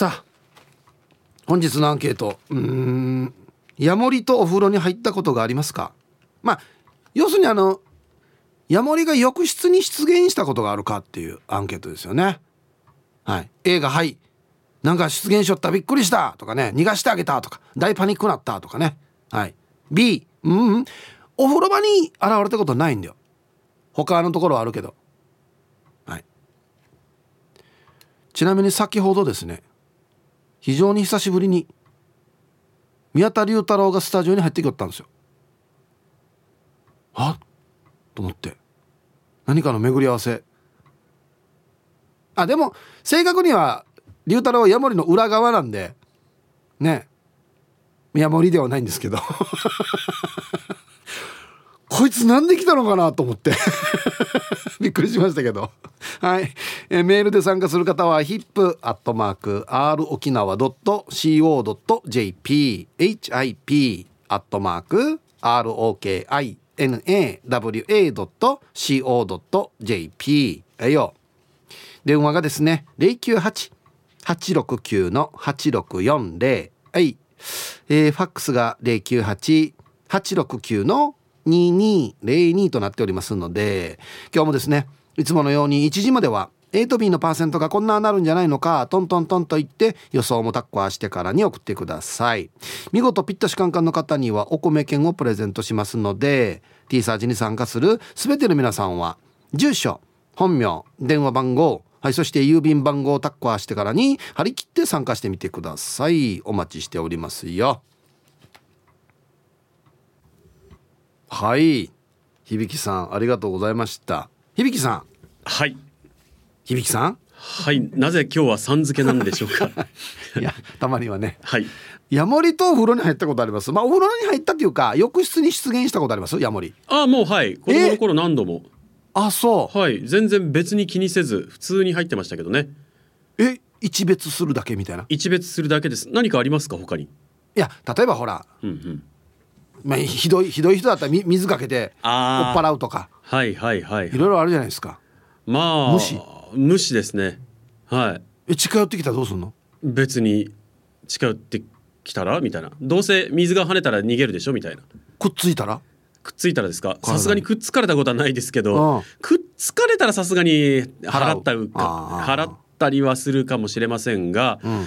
さあ本日のアンケート。うんヤモリとお風呂に入ったことがありますか？まあ要するにあのヤモリが浴室に出現したことがあるかっていうアンケートですよね。はい。A が「はい」なんか出現しよった。びっくりしたとかね。逃がしてあげたとか。大パニックなったとかね。はい。B うん、うん、お風呂場に現れたことないんだよ。他のところはあるけど。はい。ちなみに先ほどですね非常に久しぶりに宮田龍太郎がスタジオに入ってきよったんですよ。あと思って。何かの巡り合わせ。あでも正確には龍太郎はヤモリの裏側なんでね。ヤモリではないんですけど。こいつなんで来たのかなと思って。びっくりしましたけど。はい、えメールで参加する方は hip.r 沖縄 .co.jp hip アットマーク ROKINAWA.co.jp はいよ。電話がですね098-869の8640はい、えー、ファックスが098-869の2202となっておりますので今日もですねいつものように1時までは A と B のパーセントがこんななるんじゃないのかトントントンと言って予想もタッコアしてからに送ってください。見事ピッタシカンカンの方にはお米券をプレゼントしますので T サージに参加する全ての皆さんは住所本名電話番号はい、そして郵便番号をタッコアしてからに張り切って参加してみてください。お待ちしておりますよ。はい。響さんありがとうございました。響さん。はい。響さん？はい。なぜ今日はさん付けなんでしょうか？いやたまにはね。はい。ヤモリとお風呂に入ったことあります？まあお風呂に入ったっていうか浴室に出現したことあります？ヤモリ。あもうはい。子供の頃何度も。あそう。はい。全然別に気にせず普通に入ってましたけどね。え？一別するだけみたいな？一別するだけです。何かありますか？他に。いや例えばほら、うんうん、まあ、ひどいひどい人だったら水かけて追っ払うとか。はいはいはい、いろいろあるじゃないですか。まあ無視。無視ですね。はい。え近寄ってきたらどうすんの？別に近寄ってきたら？みたいな。どうせ水が跳ねたら逃げるでしょ？みたいな。くっついたら？くっついたらですか？さすがにくっつかれたことはないですけどくっつかれたらさすがに払った払ったりはするかもしれませんが、うん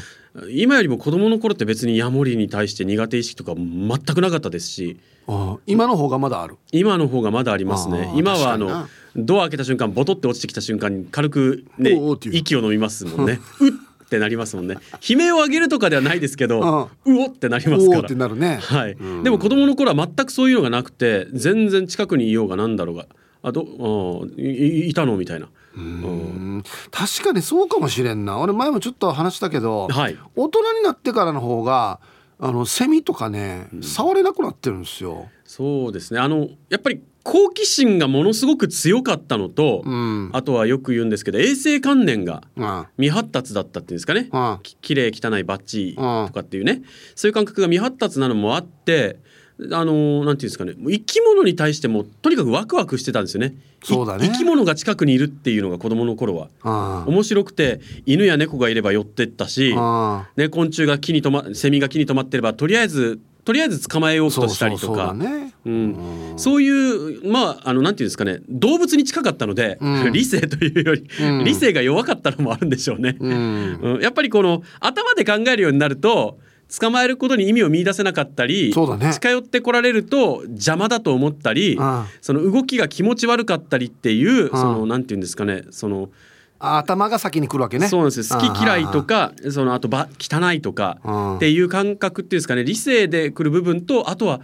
今よりも子供の頃って別にヤモリに対して苦手意識とか全くなかったですし今の方がまだある。今の方がまだありますね。今はあのドア開けた瞬間ボトって落ちてきた瞬間に軽くね息を飲みますもんね。うってなりますもんね。悲鳴を上げるとかではないですけどうおってなりますから。ってなるね、はい、でも子供の頃は全くそういうのがなくて全然近くにいようがなんだろうが。あどいいたのみたいなうん。確かにそうかもしれんな。俺前もちょっと話したけど、はい、大人になってからの方があのセミとかね、うん、触れなくなってるんですよ。そうですね。あのやっぱり好奇心がものすごく強かったのと、うん、あとはよく言うんですけど衛生観念が未発達だったっていうんですかね、うん、ききれい汚いバッチとかっていうね、そういう感覚が未発達なのもあってあのなんていうんですかね。生き物に対してもとにかくワクワクしてたんですよね。そうだね。生き物が近くにいるっていうのが子供の頃は。面白くて犬や猫がいれば寄ってったし、ね、昆虫が木に止まセミが木に止まってればとりあえずとりあえず捕まえようとしたりとか。そういうまああのなんていうんですかね。動物に近かったので、うん、理性というより、うん、理性が弱かったのもあるんでしょうね。うん、やっぱりこの頭で考えるようになると捕まえることに意味を見出せなかったり、ね、近寄ってこられると邪魔だと思ったりその動きが気持ち悪かったりっていうそのなんていうんですかねその頭が先に来るわけね。そうなんです。好き嫌いとかそのあとば汚いとかっていう感覚っていうんですかね理性で来る部分とあとは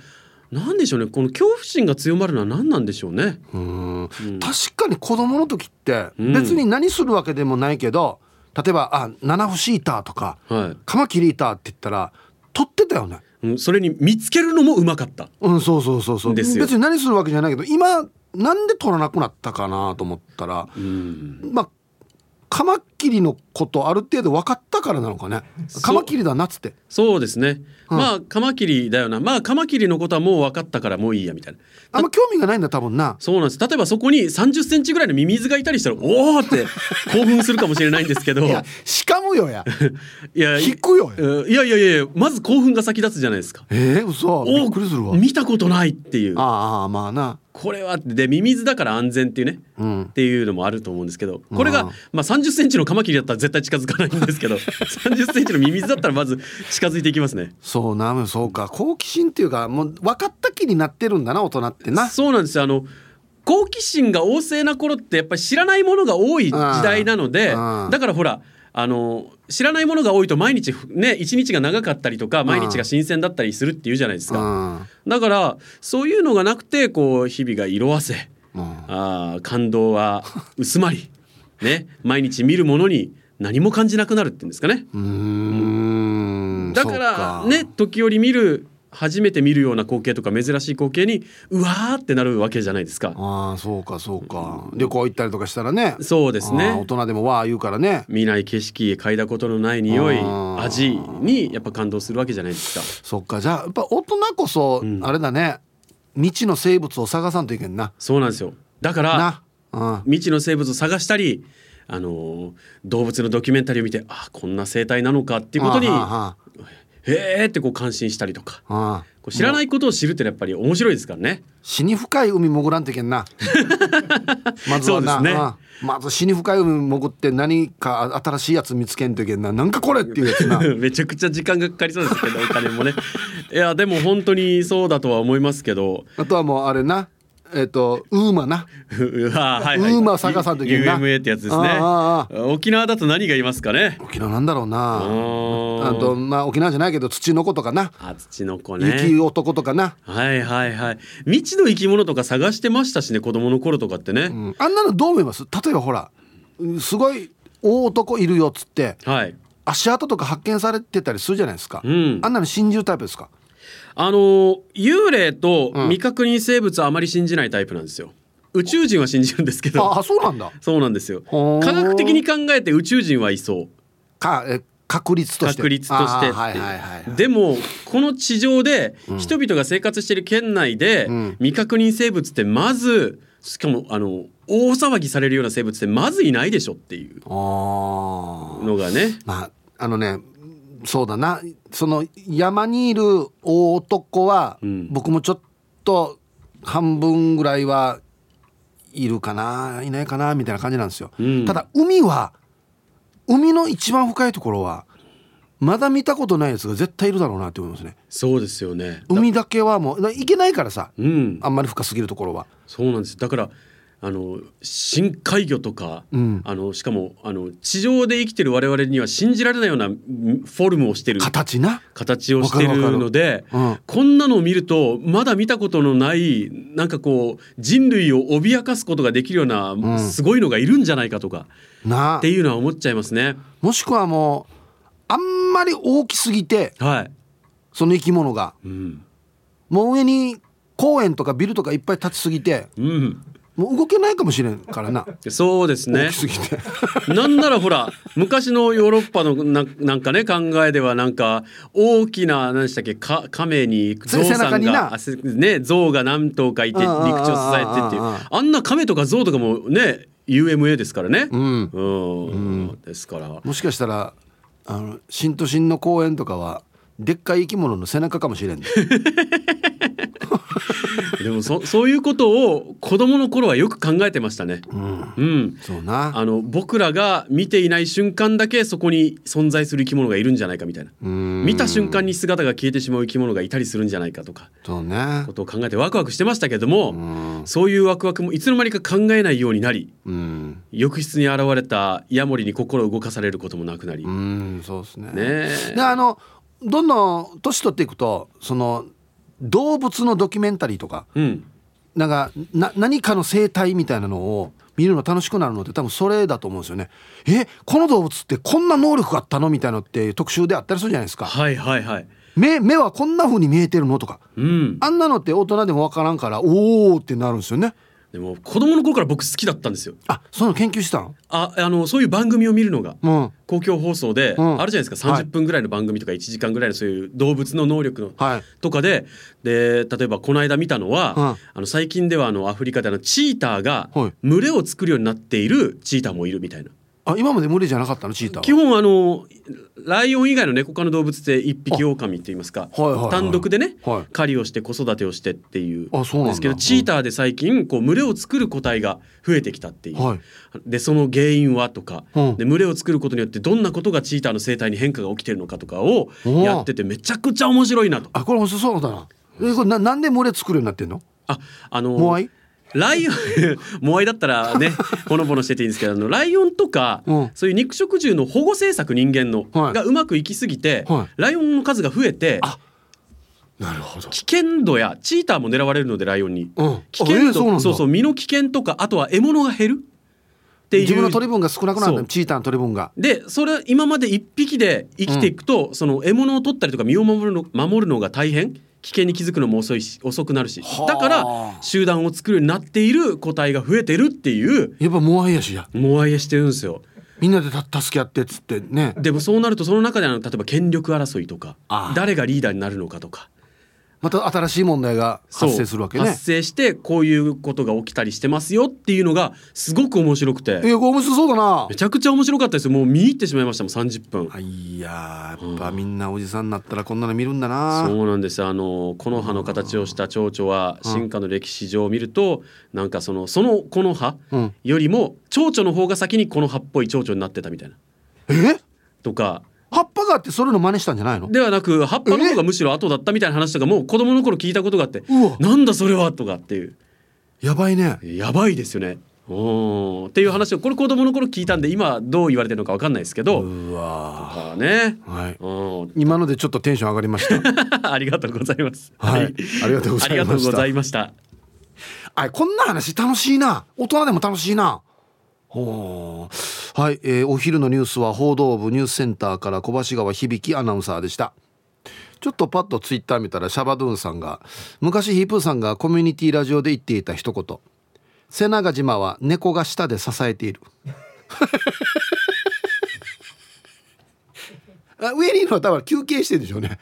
何でしょうねこの恐怖心が強まるのは何なんでしょうね。うん、確かに子供の時って別に何するわけでもないけど、例えばあ七不シーターとか、はい、カマキリーターって言ったら取ってたよね、うん、それに見つけるのもうまかった。うんそうそうそうそう。別に何するわけじゃないけど今なんで取らなくなったかなと思ったら、うん、まあカマキリのことある程度分かったたからなのかね。カマキリだなっつって。そうですね、うん、まあカマキリだよな。まあカマキリのことはもう分かったからもういいやみたいな。あんま興味がないんだ多分な。そうなんです。例えばそこに3 0センチぐらいのミミズがいたりしたらおおって興奮するかもしれないんですけど。いやしかもよや。いや引くよいやいやいやまず興奮が先立つじゃないですか。えー、嘘。びっくりするわ。見たことないっていう。ああまあなこれはでミミズだから安全っていうね、うん、っていうのもあると思うんですけどこれが、まあ、3 0センチのカマキリだったら絶対近づかないんですけど 3 0センチのミミズだったらまず近づいていきますね。そうなそうか。好奇心っていうかもう分かった気になってるんだな大人ってな。そうなんですよ。あの好奇心が旺盛な頃ってやっぱり知らないものが多い時代なのでだからほらあの知らないものが多いと毎日ね一日が長かったりとか毎日が新鮮だったりするっていうじゃないですか。だからそういうのがなくてこう日々が色あせあ感動は薄まり ね毎日見るものに何も感じなくなるっていうんですかね。うん。だからね時折見る初めて見るような光景とか珍しい光景にうわーってなるわけじゃないですか。ああそうかそうか。旅行行ったりとかしたらね。そうですね。大人でもわあ言うからね。見ない景色嗅いだことのない匂い味にやっぱ感動するわけじゃないですか。そっかじゃあやっぱ大人こそあれだね、うん、未知の生物を探さんといけんな。そうなんですよ。だから未知の生物を探したりあの動物のドキュメンタリーを見てあこんな生態なのかっていうことにへえってこう感心したりとか。こう知らないことを知るってやっぱり面白いですからね。死に深い海潜らんといけんな。まずはな、ね、まず死に深い海潜って何か新しいやつ見つけんといけんな。なんかこれっていうやつな。めちゃくちゃ時間がかかりそうですけどお金もね。いやでも本当にそうだとは思いますけど。あとはもうあれなえっ、ー、とウーマな。うはいはい、ウーマ探さんときな。UMA ってやつですね沖縄だと何がいますかね？沖縄なんだろうな。あとまあ沖縄じゃないけど土の子とかな。あ土の子ね。雪男とかな。はいはいはい。未知の生き物とか探してましたしね子供の頃とかってね。うん、あんなのどう思います？例えばほらすごい大男いるよっつって。はい。足跡とか発見されてたりするじゃないですか。うん、あんなの信じるタイプですか？あの幽霊と未確認生物はあまり信じないタイプなんですよ。宇宙人は信じるんですけど。あそうなんだ。そうなんですよ。科学的に考えて宇宙人はいそう。かえ確率として。確率として、はいはいはい、でもこの地上で人々が生活している県内で未確認生物ってまずしかもあの大騒ぎされるような生物ってまずいないでしょっていうのがね。まああのねそうだな。その山にいる大男は、うん、僕もちょっと半分ぐらいはいるかないないかなみたいな感じなんですよ、うん、ただ海は海の一番深いところはまだ見たことないやつが絶対いるだろうなって思いますね。そうですよね。海だけはもう行けないからさ、うん、あんまり深すぎるところは。そうなんです。だからあの深海魚とか、うん、あのしかもあの地上で生きてる我々には信じられないようなフォルムをしてる。形な？形をしてるので、うん、こんなのを見るとまだ見たことのないなんかこう人類を脅かすことができるような、うん、すごいのがいるんじゃないかとかっていうのは思っちゃいますね。もしくはもうあんまり大きすぎて、はい、その生き物が、もう上に公園とかビルとかいっぱい立ちすぎて、うん、もう動けないかもしれんからな。そうですね。なんならほら昔のヨーロッパのななんかね考えではなんか大きな何でしたっけか亀に象さんがね象が何頭かいて陸地を支えてっていう。あんな亀とか象とかもね UMA ですからね、うん、うん、ですから。もしかしたらあの新都心の公園とかはでっかい生き物の背中かもしれん、ね、でもそそういうことを子供の頃はよく考えてましたね。うん、うん、そうな。あの僕らが見ていない瞬間だけそこに存在する生き物がいるんじゃないかみたいな。見た瞬間に姿が消えてしまう生き物がいたりするんじゃないかとか。そう、ね、ことを考えてワクワクしてましたけどもそういうワクワクもいつの間にか考えないようになり浴室に現れたヤモリに心動かされることもなくなり。うんそうですね。ねであのどんどん年取っていくとその動物のドキュメンタリーとか、うん、なんかな何かの生態みたいなのを見るの楽しくなるのって多分それだと思うんですよね。えこの動物ってこんな能力があったのみたいなのって特集であったりするじゃないですか。はいはいはい。目目はこんな風に見えてるのとか、うん、あんなのって大人でも分からんからおおってなるんですよね。でも子供の頃から僕好きだったんですよ。あその研究したのああのそういう番組を見るのが、うん。公共放送で、うん。あるじゃないですか。はい。30分ぐらいの番組とか1時間ぐらいのそういう動物の能力の、はい。とかでで例えばこの間見たのは、うん。あの最近ではあのアフリカであのチーターがはい。群れを作るようになっているチーターもいるみたいな。あ今まで無理じゃなかったの？チーターは。基本あのライオン以外の猫科の動物って一匹狼って言いますか、はいはいはい。単独でね、はい。狩りをして子育てをしてっていう。あそうなんだ。ですけどチーターで最近こう群れを作る個体が増えてきたっていう、はい。でその原因はとか、うん。で群れを作ることによってどんなことがチーターの生態に変化が起きてるのかとかをおやっててめちゃくちゃ面白いなと。あこれ面白そうだな。えこれななんで群れ作るようになってんの？ああのモアイ？ライオンモアイだったらね ほのぼのしてていいんですけどあのライオンとか、うん。そういう肉食獣の保護政策人間の、はい。がうまくいきすぎて、はい。ライオンの数が増えてあなるほど。危険度やチーターも狙われるのでライオンに、うん。危険度あえーそうそう身の危険とかあとは獲物が減るっていう。自分の取り分が少なくなるチーターの取り分が。でそれ今まで一匹で生きていくと、その獲物を取ったりとか身を守るの守るのが大変危険に気づくのも遅いし遅くなるし。はあ。だから集団を作るようになっている個体が増えてるっていう。やっぱモアイやしや。モアイしてるんですよ。みんなでた助け合ってっつってね。でもそうなるとその中であの例えば権力争いとか誰がリーダーになるのかとかまた新しい問題が発生するわけね。発生してこういうことが起きたりしてますよっていうのがすごく面白くて。いや面白そうだな。めちゃくちゃ面白かったです。よもう見入ってしまいましたもん30分。あいやーやっぱみんなおじさんになったらこんなの見るんだな。そうなんです。あの木の葉の形をした蝶々は進化の歴史上を見るとなんかそのその木の葉うん。よりも蝶々の方が先にこの葉っぽい蝶々になってたみたいな。え？とか葉っぱがあってそれの真似したんじゃないの？ではなく葉っぱの方がむしろ後だったみたいな話とかもう子供の頃聞いたことがあってなんだそれはとかっていう。やばいね。やばいですよね。おー。っていう話をこれ子供の頃聞いたんで今どう言われてるのかわかんないですけど、うわ。ね、はい。うん今のでちょっとテンション上がりました。ありがとうございます。はい。ありがとうございました。ありがとうございました。あこんな話楽しいな。大人でも楽しいなほう。はい、えーお昼のニュースは報道部ニュースセンターから小橋川響アナウンサーでした。ちょっとパッとツイッター見たらシャバドゥンさんが昔ヒープーさんがコミュニティラジオで言っていた一言「瀬長島は猫が下で支えている」あ上にいるのは多分休憩してるんでしょうね。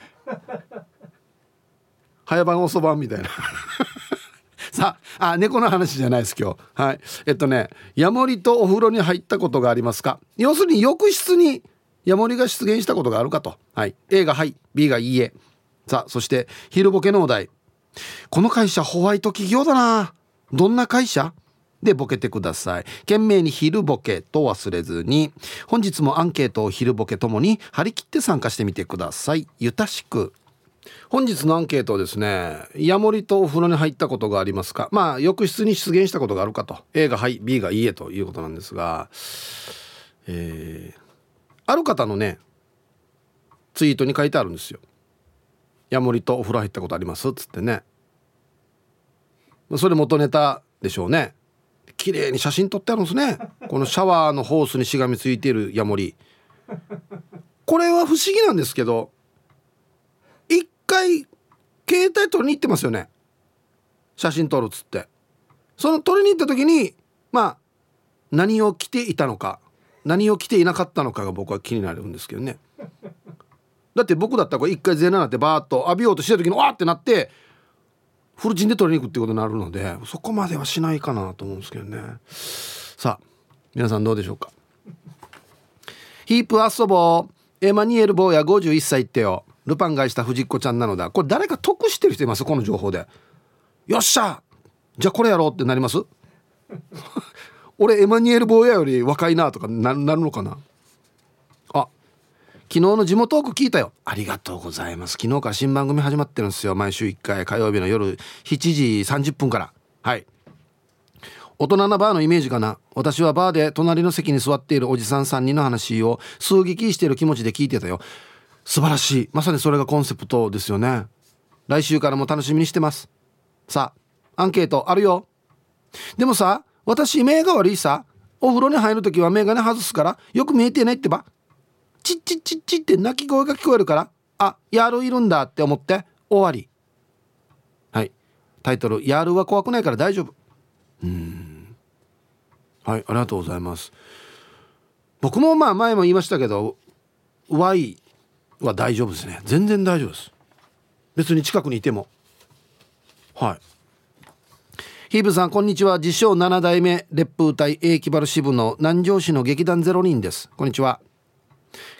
早番遅番みたいなさああ猫の話じゃないです今日。はい。えっとねヤモリとお風呂に入ったことがありますか？要するに浴室にヤモリが出現したことがあるかと。はい。A がはい B がいいえ。さあそして昼ボケのお題。この会社ホワイト企業だな。どんな会社？でボケてください。懸命に昼ボケと忘れずに本日もアンケートを昼ボケともに張り切って参加してみてください。ゆたしく。本日のアンケートですねヤモリとお風呂に入ったことがありますか？まあ浴室に出現したことがあるかと。A がはい B がいいえということなんですがえーある方のねツイートに書いてあるんですよ。ヤモリとお風呂入ったことありますっつってね。それ元ネタでしょうね。綺麗に写真撮ってあるんですね。このシャワーのホースにしがみついているヤモリ。これは不思議なんですけど回携帯撮りに行ってますよね。写真撮るっつって。その撮りに行った時にまあ何を着ていたのか何を着ていなかったのかが僕は気になるんですけどね。だって僕だったらこれ一回全裸になってバーッと浴びようとした時にわーってなってフルチンで取りに行くってことになるのでそこまではしないかなと思うんですけどね。さあ皆さんどうでしょうか。ヒープ遊ぼう。エマニエル坊や51歳ってよ。ルパンがした藤子ちゃんなのだ。これ誰か得してる人います？この情報で。よっしゃ！じゃあこれやろうってなります？俺エマニュエル坊やより若いなとかななるのかな？あ昨日の地元トーク聞いたよ。ありがとうございます。昨日から新番組始まってるんですよ。毎週1回火曜日の夜7時30分から。はい。大人なバーのイメージかな？私はバーで隣の席に座っているおじさん3人の話を数撃している気持ちで聞いてたよ。素晴らしい。まさにそれがコンセプトですよね。来週からも楽しみにしてます。さあアンケートあるよ。でもさ私目が悪いさ。お風呂に入る時は眼鏡外すからよく見えてないってば。チッチッチッチッって鳴き声が聞こえるから。あヤールいるんだって思って終わり。はい。タイトル「ヤールは怖くないから大丈夫」うん。はいありがとうございます。僕もまあ前も言いましたけど Y は大丈夫ですね。全然大丈夫です。別に近くにいても。はい。ヒーブさんこんにちは。自称7代目烈風隊 A 木原支部の南城市の劇団ゼロ人です。こんにちは。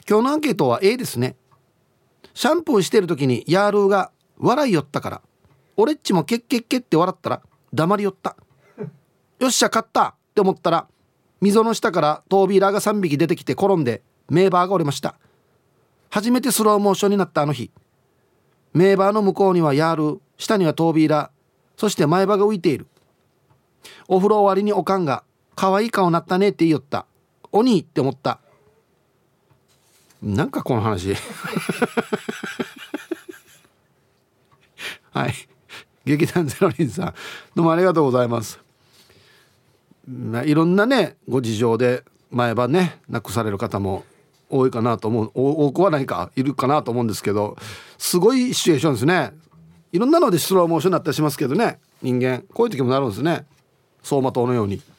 今日のアンケートは A ですね。シャンプーしてる時にヤールーが笑いよったから。俺っちもケッケッケって笑ったら黙りよった。よっしゃ勝った。って思ったら溝の下からトービーラーが3匹出てきて転んでメーバーが折れました。初めてスローモーションになったあの日。メーバーの向こうにはヤール下にはトービーラそして前歯が浮いている。お風呂終わりにおかんが可愛い顔なったねって言いよった鬼って思った。なんかこの話。はい。劇団ゼロリンさん。どうもありがとうございます。まあ、いろんなねご事情で前歯ねなくされる方も多いかなと思う。多くはないか。いるかなと思うんですけどすごいシチュエーションですね。いろんなのでスローモーションになったりしますけどね。人間。こういう時もなるんですね。走馬灯のように。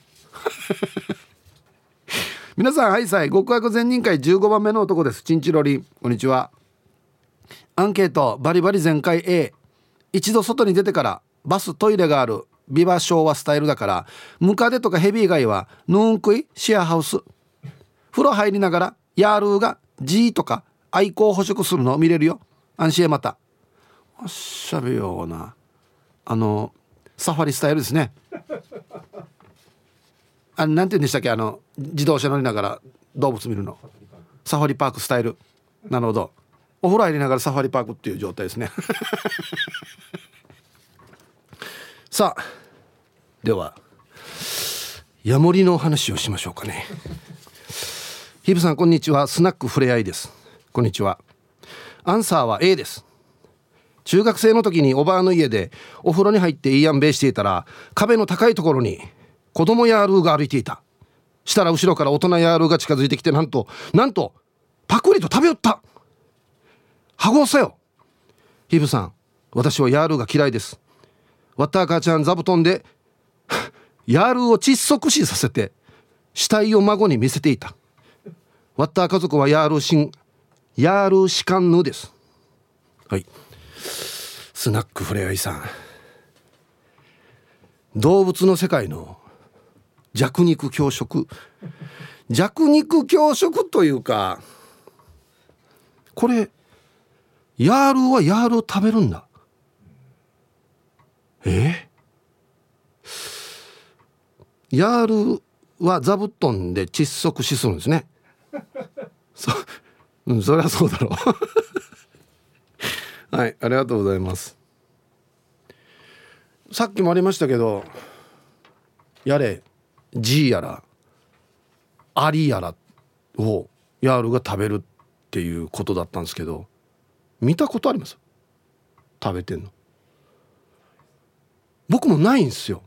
皆さんはいさい極悪善人会。15番目の男です。チンチロリ。こんにちは。アンケート。バリバリ全開。A 一度外に出てからバストイレがある。ビバ昭和スタイルだからムカデとかヘビ以外はヌーンクイシェアハウス。風呂入りながらヤールーが G とか愛好捕食するのを見れるよ。安心へまた。おっしゃべようなあのサファリスタイルですね。あなんて言うんでしたっけあの自動車乗りながら動物見るの。サファリパークスタイル。なるほど。お風呂入りながらサファリパークっていう状態ですね。さあではヤモリの話をしましょうかね。ヒブさんこんにちは。スナックふれあいです。こんにちは。アンサーは A です。中学生の時におばあの家でお風呂に入っていいやんべいしていたら壁の高いところに子供ヤールーが歩いていた。したら後ろから大人ヤールーが近づいてきてなんとなんとパクリと食べよった。はごせよ。ヒブさん私はヤールーが嫌いです。ワッター母ちゃん座布団でヤールーを窒息死させて死体を孫に見せていた。ワッター家族はヤールシンヤールシカンヌです。はい。スナックフレアイさん動物の世界の弱肉強食。弱肉強食というかこれヤールはヤールを食べるんだ。え？ヤールは座布団で窒息死するんですね。そ, うん、そりゃそうだろう。はいありがとうございます。さっきもありましたけどやれ G やらアリやらをヤールが食べるっていうことだったんですけど見たことあります？食べてんの。僕もないんですよ。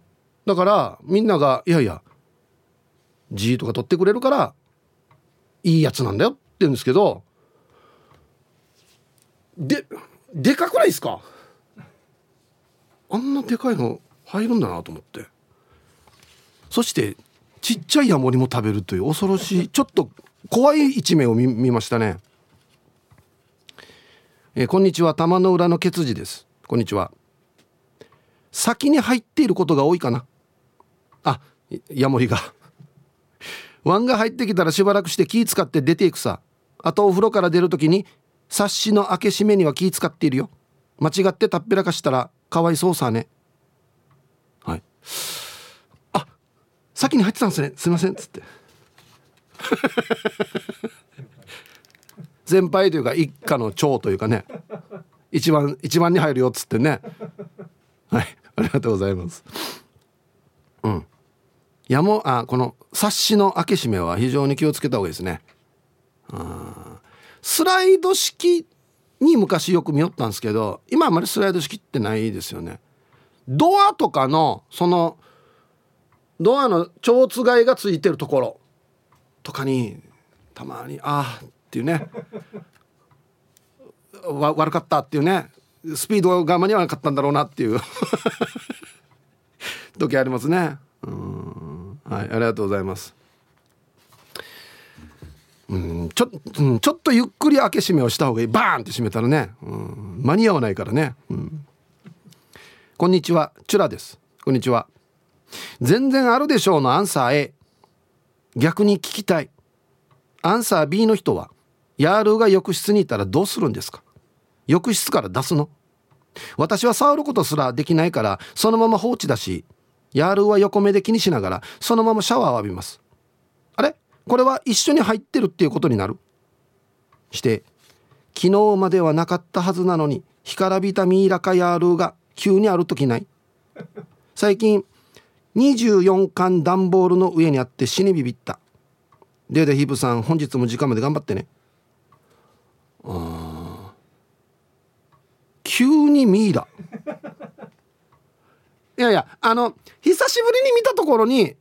だからみんなが「いやいや G とか取ってくれるからいいやつなんだよ」って言うんですけどででかくないですか？あんなでかいの入るんだなと思って。そしてちっちゃいヤモリも食べるという恐ろしいちょっと怖い一面を見ましたね。え、こんにちは。玉の裏のケツジです。こんにちは。先に入っていることが多いかな。あヤモリが。ワンが入ってきたらしばらくして気使って出ていくさ。あとお風呂から出る時にサッシの開け閉めには気使っているよ。間違ってたっぺらかしたらかわいそうさね。はい。あ先に入ってたんですね。すいません。っつって。先輩というか一家の長というかね。一番一番に入るよっつってね。はい。ありがとうございます。うん。やもあこの冊子の開け閉めは非常に気をつけた方がいいですね。スライド式に昔よく見よったんですけど今あまりスライド式ってないですよね。ドアとかのそのドアの蝶つがいがついてるところとかにたまにああっていうね。悪かったっていうね。スピードが間に合わなかったんだろうなっていう。時ありますね。うん。はいありがとうございます。うんちょ,、うん、ちょっとゆっくり開け閉めをした方がいい。バーンって閉めたらね、うん、間に合わないからね、うん、こんにちはチュラです。こんにちは。全然あるでしょうのアンサー A 逆に聞きたい。アンサー B の人はヤールが浴室にいたらどうするんですか？浴室から出すの？私は触ることすらできないからそのまま放置だしヤールは横目で気にしながらそのままシャワーを浴びます。あれ？これは一緒に入ってるっていうことになる。して昨日まではなかったはずなのに干からびたミイラかヤールが急にある時ない。最近24巻段ボールの上にあって死にビビった。デーデヒープさん本日も時間まで頑張ってね。あ急にミイラ。いやいやあの久しぶりに見たところに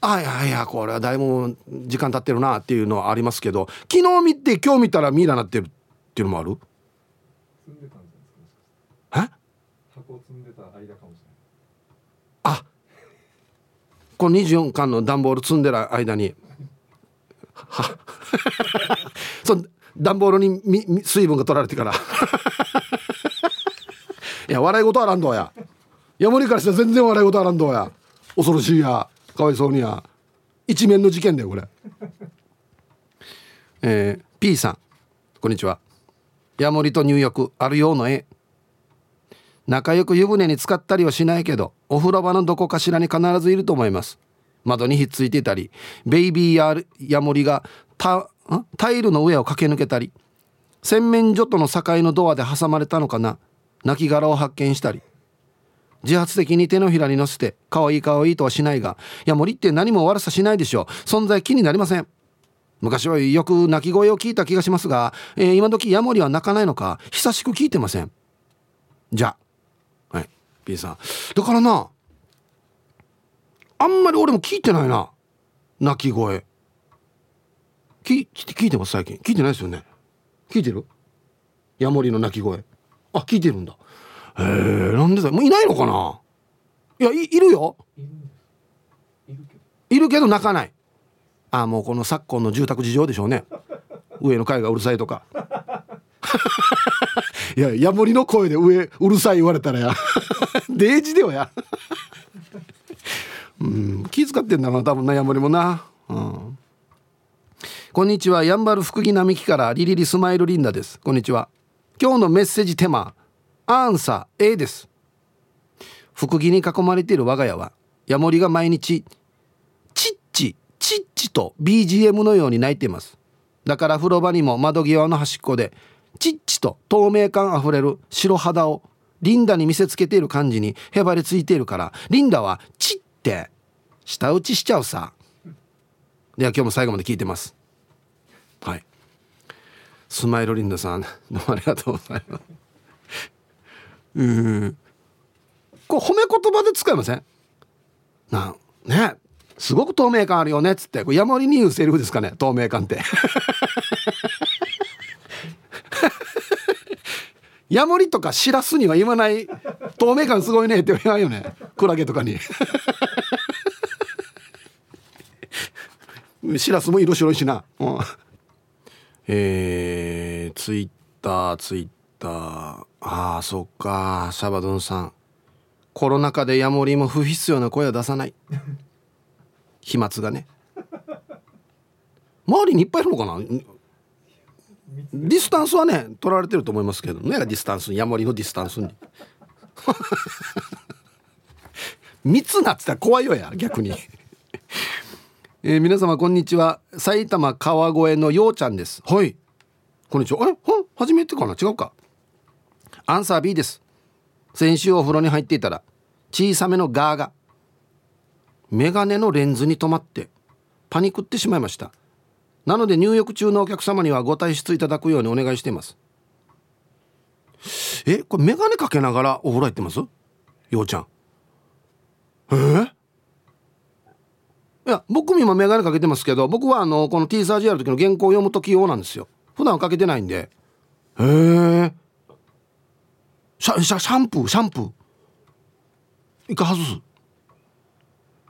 あいやいやこれはだいぶ時間経ってるなっていうのはありますけど昨日見て今日見たらミイラになってるっていうのもある？え？箱を積んでた間かもしれない。あ。この24巻の段ボール積んでる間に。は そ段ボールに水分が取られてから。いや笑い事あらんどうやヤモリからしたら全然笑い事あらんどうや。恐ろしいや。かわいそうにや。一面の事件だよこれ。えー、P さん。こんにちは。ヤモリと入浴あるようの絵。仲良く湯船に浸かったりはしないけどお風呂場のどこかしらに必ずいると思います。窓にひっついていたりベイビーやヤモリがタタイルの上を駆け抜けたり洗面所との境のドアで挟まれたのかな。亡骸を発見したり。自発的に手のひらに乗せて可愛い可愛いとはしないがヤモリって何も悪さしないでしょう。存在気になりません。昔はよく鳴き声を聞いた気がしますが、えー、今時ヤモリは鳴かないのか久しく聞いてません。じゃあはい P さん。だからなあんまり俺も聞いてないな鳴き声。聞聞いてます最近。聞いてないですよね。聞いてる？ヤモリの鳴き声。あ聞いてるんだ。へえなんでだもういないのかな？いやいるよ。いるけど泣かない。ああもうこの昨今の住宅事情でしょうね。上の階がうるさいとか。いやヤモリの声で上うるさい言われたらや。デージではや。うん気遣ってんだな多分なヤモリもな。うん。こんにちはやんばる福木並木からリリリスマイルリンダです。こんにちは。今日のメッセージテーマアンサー A です。福木に囲まれている我が家はヤモリが毎日チッチチッチと BGM のように鳴いています。だから風呂場にも窓際の端っこでチッチと透明感あふれる白肌をリンダに見せつけている感じにへばりついているからリンダはチッって舌打ちしちゃうさ。では今日も最後まで聞いてます。はい。スマイルリンダさんどうもありがとうございます。うんこれ褒め言葉で使いません？なんね。すごく透明感あるよねっつって。これ山盛りに言うセリフですかね？透明感って。ヤモリとかシラスには言わない透明感すごいねって言わないよね？クラゲとかに。シラスも色白いしな、うん、えー、ツイッターツイッター。ああそっか。シャバドゥンさん。コロナ禍でヤモリも不必要な声を出さない。飛沫がね。周りにいっぱいいるのかな？ディスタンスはね取られてると思いますけどね。ディスタンスヤモリのディスタンスに。密なってたら怖いよや逆に。えー、皆様こんにちは。埼玉川越のようちゃんです。はい。こんにちは。あれ？初めてかな？違うか。アンサー B です。先週お風呂に入っていたら小さめのガーがメガネのレンズに止まってパニクってしまいました。なので入浴中のお客様にはご退出いただくようにお願いしています。えこれメガネかけながらお風呂入ってます？ようちゃん。え？ー、いや僕も今眼鏡かけてますけど僕はあのこの T サージやる時の原稿を読む時用なんですよ。普段はかけてないんで。へえシャシャシャンプーシャンプー。一回外す。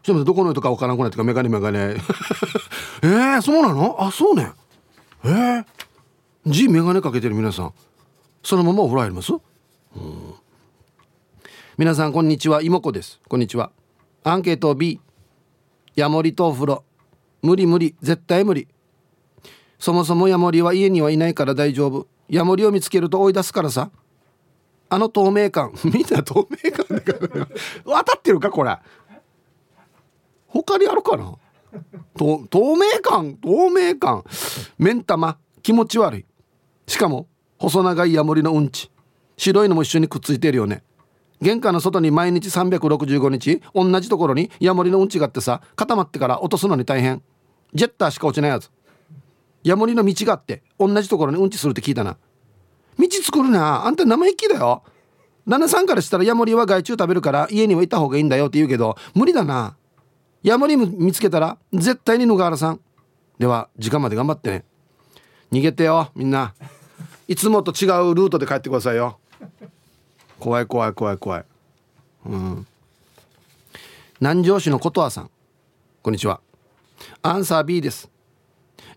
ちょっとどこの人か分からんくなってかメガネメガネ。えー、そうなの？あそうね。えー、G メガネかけてる皆さん。そのままお風呂入ります？うん。皆さんこんにちは。妹子です。こんにちは。アンケート B ヤモリとお風呂。無理無理。絶対無理。そもそもヤモリは家にはいないから大丈夫。ヤモリを見つけると追い出すからさ。あの透明感。みんな透明感で当たってるかこれ？他にあるかな？透明感？透明感。目ん玉。気持ち悪い。しかも細長いヤモリのうんち。白いのも一緒にくっついてるよね。玄関の外に毎日365日同じところにヤモリのうんちがあってさ固まってから落とすのに大変。ジェッターしか落ちないやつ。ヤモリの道があって同じところにうんちするって聞いたな。道作るな。あんた生意気だよ。旦那さんからしたらヤモリは害虫食べるから家にはいた方がいいんだよって言うけど無理だな。ヤモリ見つけたら絶対に野川原さん。では時間まで頑張ってね。逃げてよみんな。いつもと違うルートで帰ってくださいよ。怖い怖い怖い怖い。うん。南城市の琴葉さん。こんにちは。アンサー B です。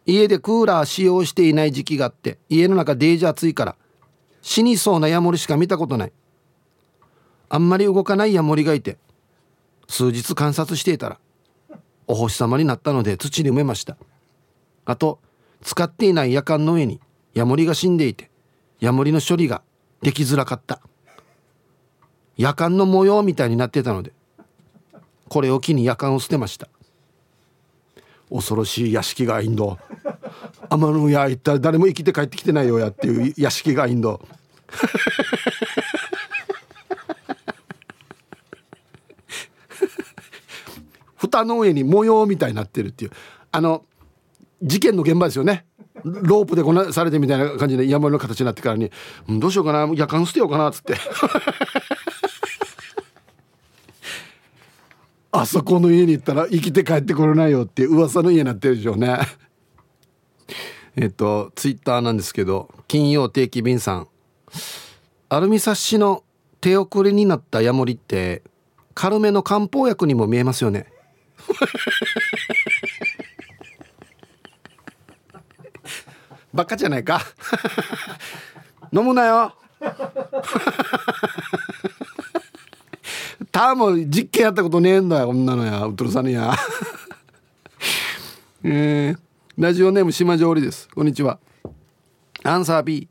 家でクーラー使用していない時期があって家の中デージ暑いから死にそうなヤモリしか見たことない。あんまり動かないヤモリがいて数日観察していたらお星様になったので土に埋めました。あと使っていない夜間の上にヤモリが死んでいてヤモリの処理ができづらかった。夜間の模様みたいになってたのでこれを機に夜間を捨てました。恐ろしい屋敷がインド天の屋行ったら誰も生きて帰ってきてないよやっていう屋敷がインド。蓋の上に模様みたいになってるっていう。あの事件の現場ですよね。ロープでこなされてみたいな感じで山の形になってからに、どうしようかな夜間捨てようかなっつって。あそこの家に行ったら生きて帰ってこれないよって噂の家になってるでしょうね。えっとツイッターなんですけど金曜定期便さん。アルミサッシの手遅れになったヤモリって軽めの漢方薬にも見えますよね。バカじゃないか。飲むなよ。たも実験やったことねえんだよこんなのやうっとるさねや。えー、ラジオネーム島上りです。こんにちは。アンサー B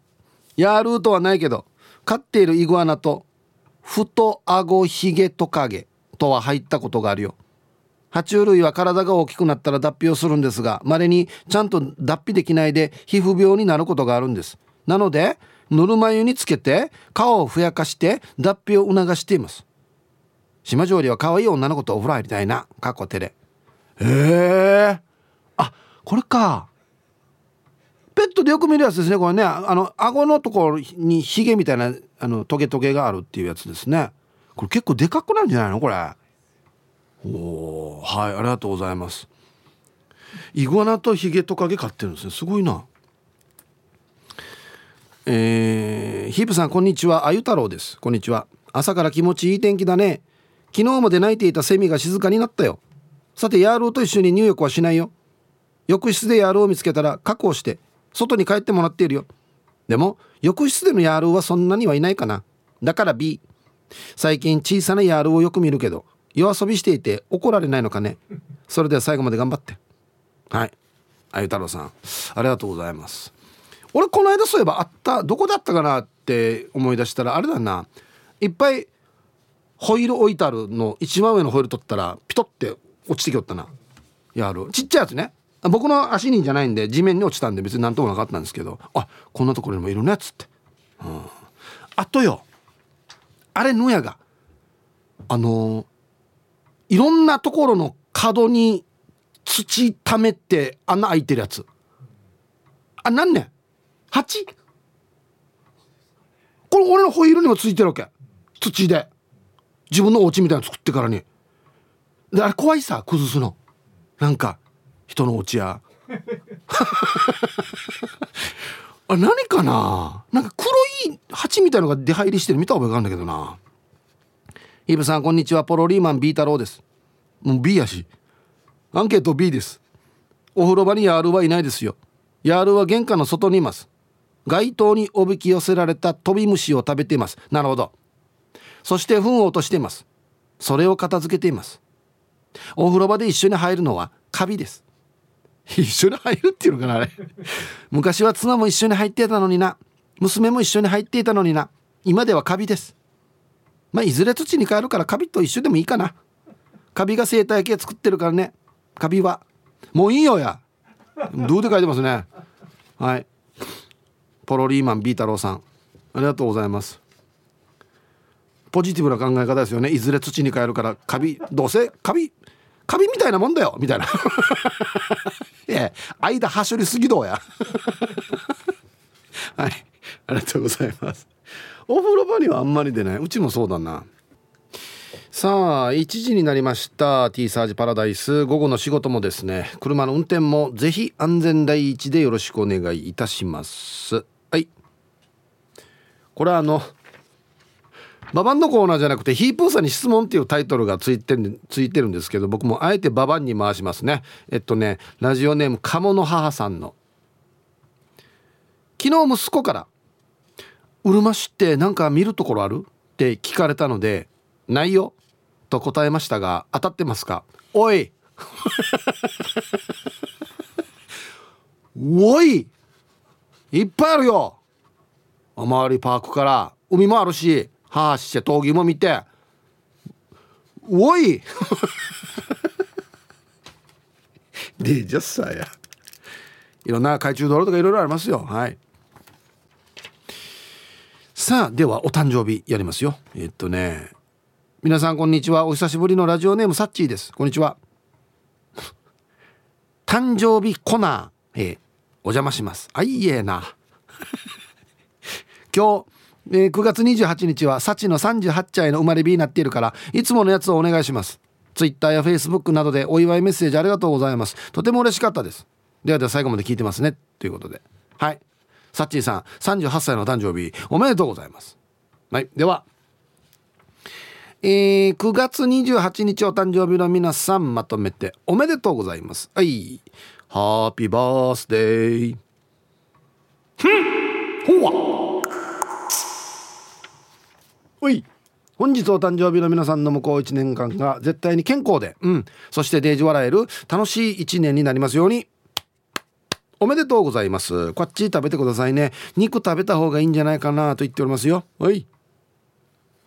ヤールートはないけど飼っているイグアナと太あごひげトカゲとは入ったことがあるよ。爬虫類は体が大きくなったら脱皮をするんですが稀にちゃんと脱皮できないで皮膚病になることがあるんです。なのでぬるま湯につけて顔をふやかして脱皮を促しています。島上里は可愛い女の子とお風呂入りたいな。かっこ照れええー、あこれか。ペットでよく見るやつですね。これねあの顎のところにヒゲみたいなあのトゲトゲがあるっていうやつですね。これ結構でかくなんじゃないの？これ。おはいありがとうございます。イグアナとヒゲトカゲ飼ってるんですね。すごいな。えー、ヒープさんこんにちは。あゆ太郎です。こんにちは。朝から気持ちいい天気だね。昨日まで泣いていたセミが静かになったよ。さてヤールーと一緒に入浴はしないよ。浴室でヤールを見つけたら確保して外に帰ってもらっているよ。でも浴室でのヤールはそんなにはいないかな。だから B 最近小さなヤールをよく見るけど夜遊びしていて怒られないのかね。それでは最後まで頑張って。はい。あゆ太郎さんありがとうございます。俺この間そういえばあったどこだったかなって思い出したらあれだな。いっぱいホイール置いてあるの一番上のホイール取ったらピトって落ちてきよったな。やるちっちゃいやつね。僕の足にじゃないんで地面に落ちたんで別になんともなかったんですけどあこんなところにもいるねっつって、うん、あとよ。あれのやがあのいろんなところの角に土溜めて穴開いてるやつ。あ何ね蜂これ俺のホイールにもついてるわけ。土で。自分のお家みたいなの作ってからに。であれ怖いさ崩すの。なんか人のお家や。あ何かな？なんか黒い蜂みたいのが出入りしてる。見た覚えがあるんだけどな。イブさんこんにちは。ポロリーマンビー太郎です。もう B やし。アンケート B です。お風呂場にヤールはいないですよ。ヤールは玄関の外にいます。街灯におびき寄せられた飛び虫を食べています。なるほど。そして糞を落としています。それを片付けています。お風呂場で一緒に入るのはカビです。一緒に入るっていうのかなあれ。昔は妻も一緒に入ってたのにな。娘も一緒に入っていたのにな。今ではカビです。まあいずれ土に帰るからカビと一緒でもいいかな。カビが生態系作ってるからね。カビは。もういいよや。どうで書いてますね。はい。ポロリーマンビー太郎さん。ありがとうございます。ポジティブな考え方ですよね。いずれ土に帰るからカビどうせカビカビみたいなもんだよ。みたいな。いや間はしょりすぎどうや。はい。ありがとうございます。お風呂場にはあんまり出ない。うちもそうだな。さあ1時になりました。T サージパラダイス。午後の仕事もですね。車の運転もぜひ安全第一でよろしくお願いいたします。はい。これはあのババンのコーナーじゃなくてヒープーさんに質問っていうタイトルがついてるついてるんですけど僕もあえてババンに回しますね。えっとねラジオネーム鴨の母さんの。昨日息子から「うるま市ってなんか見るところある?」って聞かれたので「ないよ」と答えましたが当たってますかおい おいいっぱいあるよ周りパークから海もあるしはあして闘技も見て。おい。でじゃさや。いろんな懐中道路とかいろいろありますよ。はい。さあではお誕生日やりますよ。えっとね。皆さんこんにちは。お久しぶりのラジオネームサッチーです。こんにちは。誕生日コナー、えー、お邪魔します。あいえな。今日、えー、9月28日はサチの38歳の生まれ日になっているからいつものやつをお願いします。ツイッターやフェイスブックなどでお祝いメッセージありがとうございます。とても嬉しかったです。ではでは最後まで聞いてますね。ということで。はい。サッチーさん38歳の誕生日おめでとうございます。はい。では。えー、9月28日お誕生日の皆さんまとめておめでとうございます。はい。ハッピーバースデー。ふん。ほわおい。本日お誕生日の皆さんの向こう1年間が絶対に健康で、うん、そしてデージ笑える楽しい1年になりますように。おめでとうございます。こっち食べてくださいね。肉食べた方がいいんじゃないかなと言っておりますよ。はい。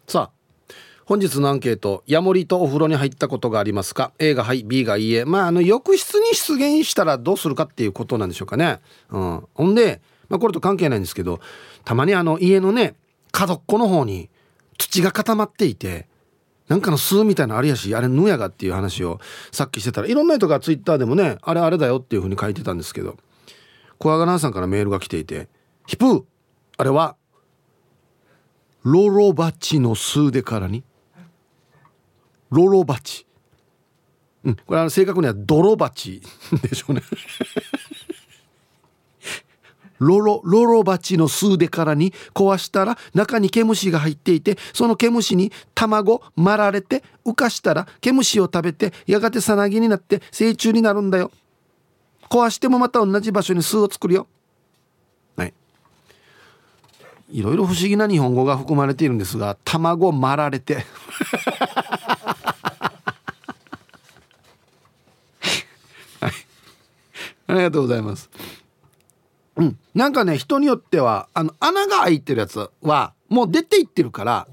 さあ。本日のアンケートヤモリとお風呂に入ったことがありますか？A がはい B がいいえ。まああの浴室に出現したらどうするかっていうことなんでしょうかね。うん。ほんで、まあ、これと関係ないんですけどたまにあの家のね角っこの方に土が固まっていてなんかの巣みたいなあれやしあれぬやがっていう話をさっきしてたらいろんな人がツイッターでもねあれあれだよっていうふうに書いてたんですけど小川奈さんからメールが来ていて「ヒプーあれはロロバチの巣でからにロロバチ。うん、これは正確には泥バチでしょうねロロ、ロロバチの巣でからに壊したら中に毛虫が入っていて、その毛虫に卵まられて浮かしたら毛虫を食べてやがてさなぎになって成虫になるんだよ。壊してもまた同じ場所に巣を作るよ。はい。いろいろ不思議な日本語が含まれているんですが、卵まられてありがとうございます。うん、なんかね人によってはあの穴が開いてるやつはもう出ていってるから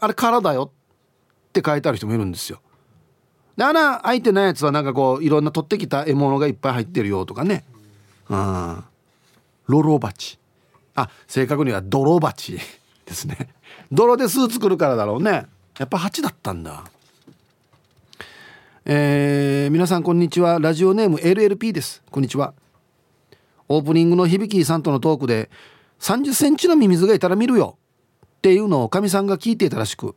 あれ空だよって書いてある人もいるんですよ。で穴開いてないやつはなんかこういろんな取ってきた獲物がいっぱい入ってるよとかね。うん。ロロバチ。あ正確には泥バチですね。泥で巣作るからだろうね。やっぱ蜂だったんだ。えー、皆さんこんにちはラジオネーム LLP ですこんにちはオープニングの響さんとのトークで30センチのミミズがいたら見るよっていうのをかみさんが聞いていたらしく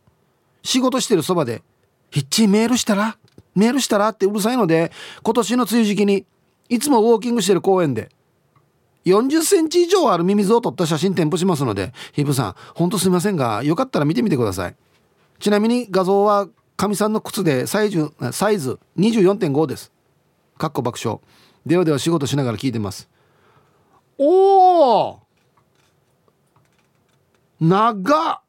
仕事してるそばで「ヒッチメールしたらメールしたら?」ってうるさいので今年の梅雨時期にいつもウォーキングしてる公園で40センチ以上あるミミズを撮った写真添付しますのでヒブさんほんとすいませんがよかったら見てみてください。ちなみに画像はかみさんの靴でサイズサイズ24.5です。かっこ爆笑。ではでは仕事しながら聞いてます。おお長っ。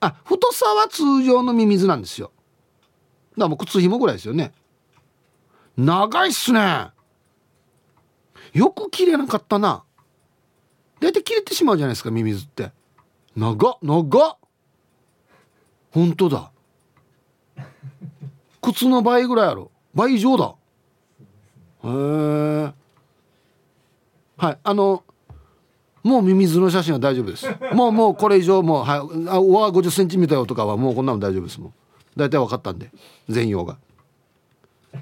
あ太さは通常のミミズなんですよ。だからもう靴紐ぐらいですよね。長いっすね。よく切れなかったな。大体切れてしまうじゃないですかミミズって。長っ長っ。本当だ。靴の倍ぐらいある。倍以上だ。へえはいあのもうミミズの写真は大丈夫です。もうもうこれ以上もうはいあ上50センチ見たよとかはもうこんなの大丈夫ですもん。大体分かったんで全容が。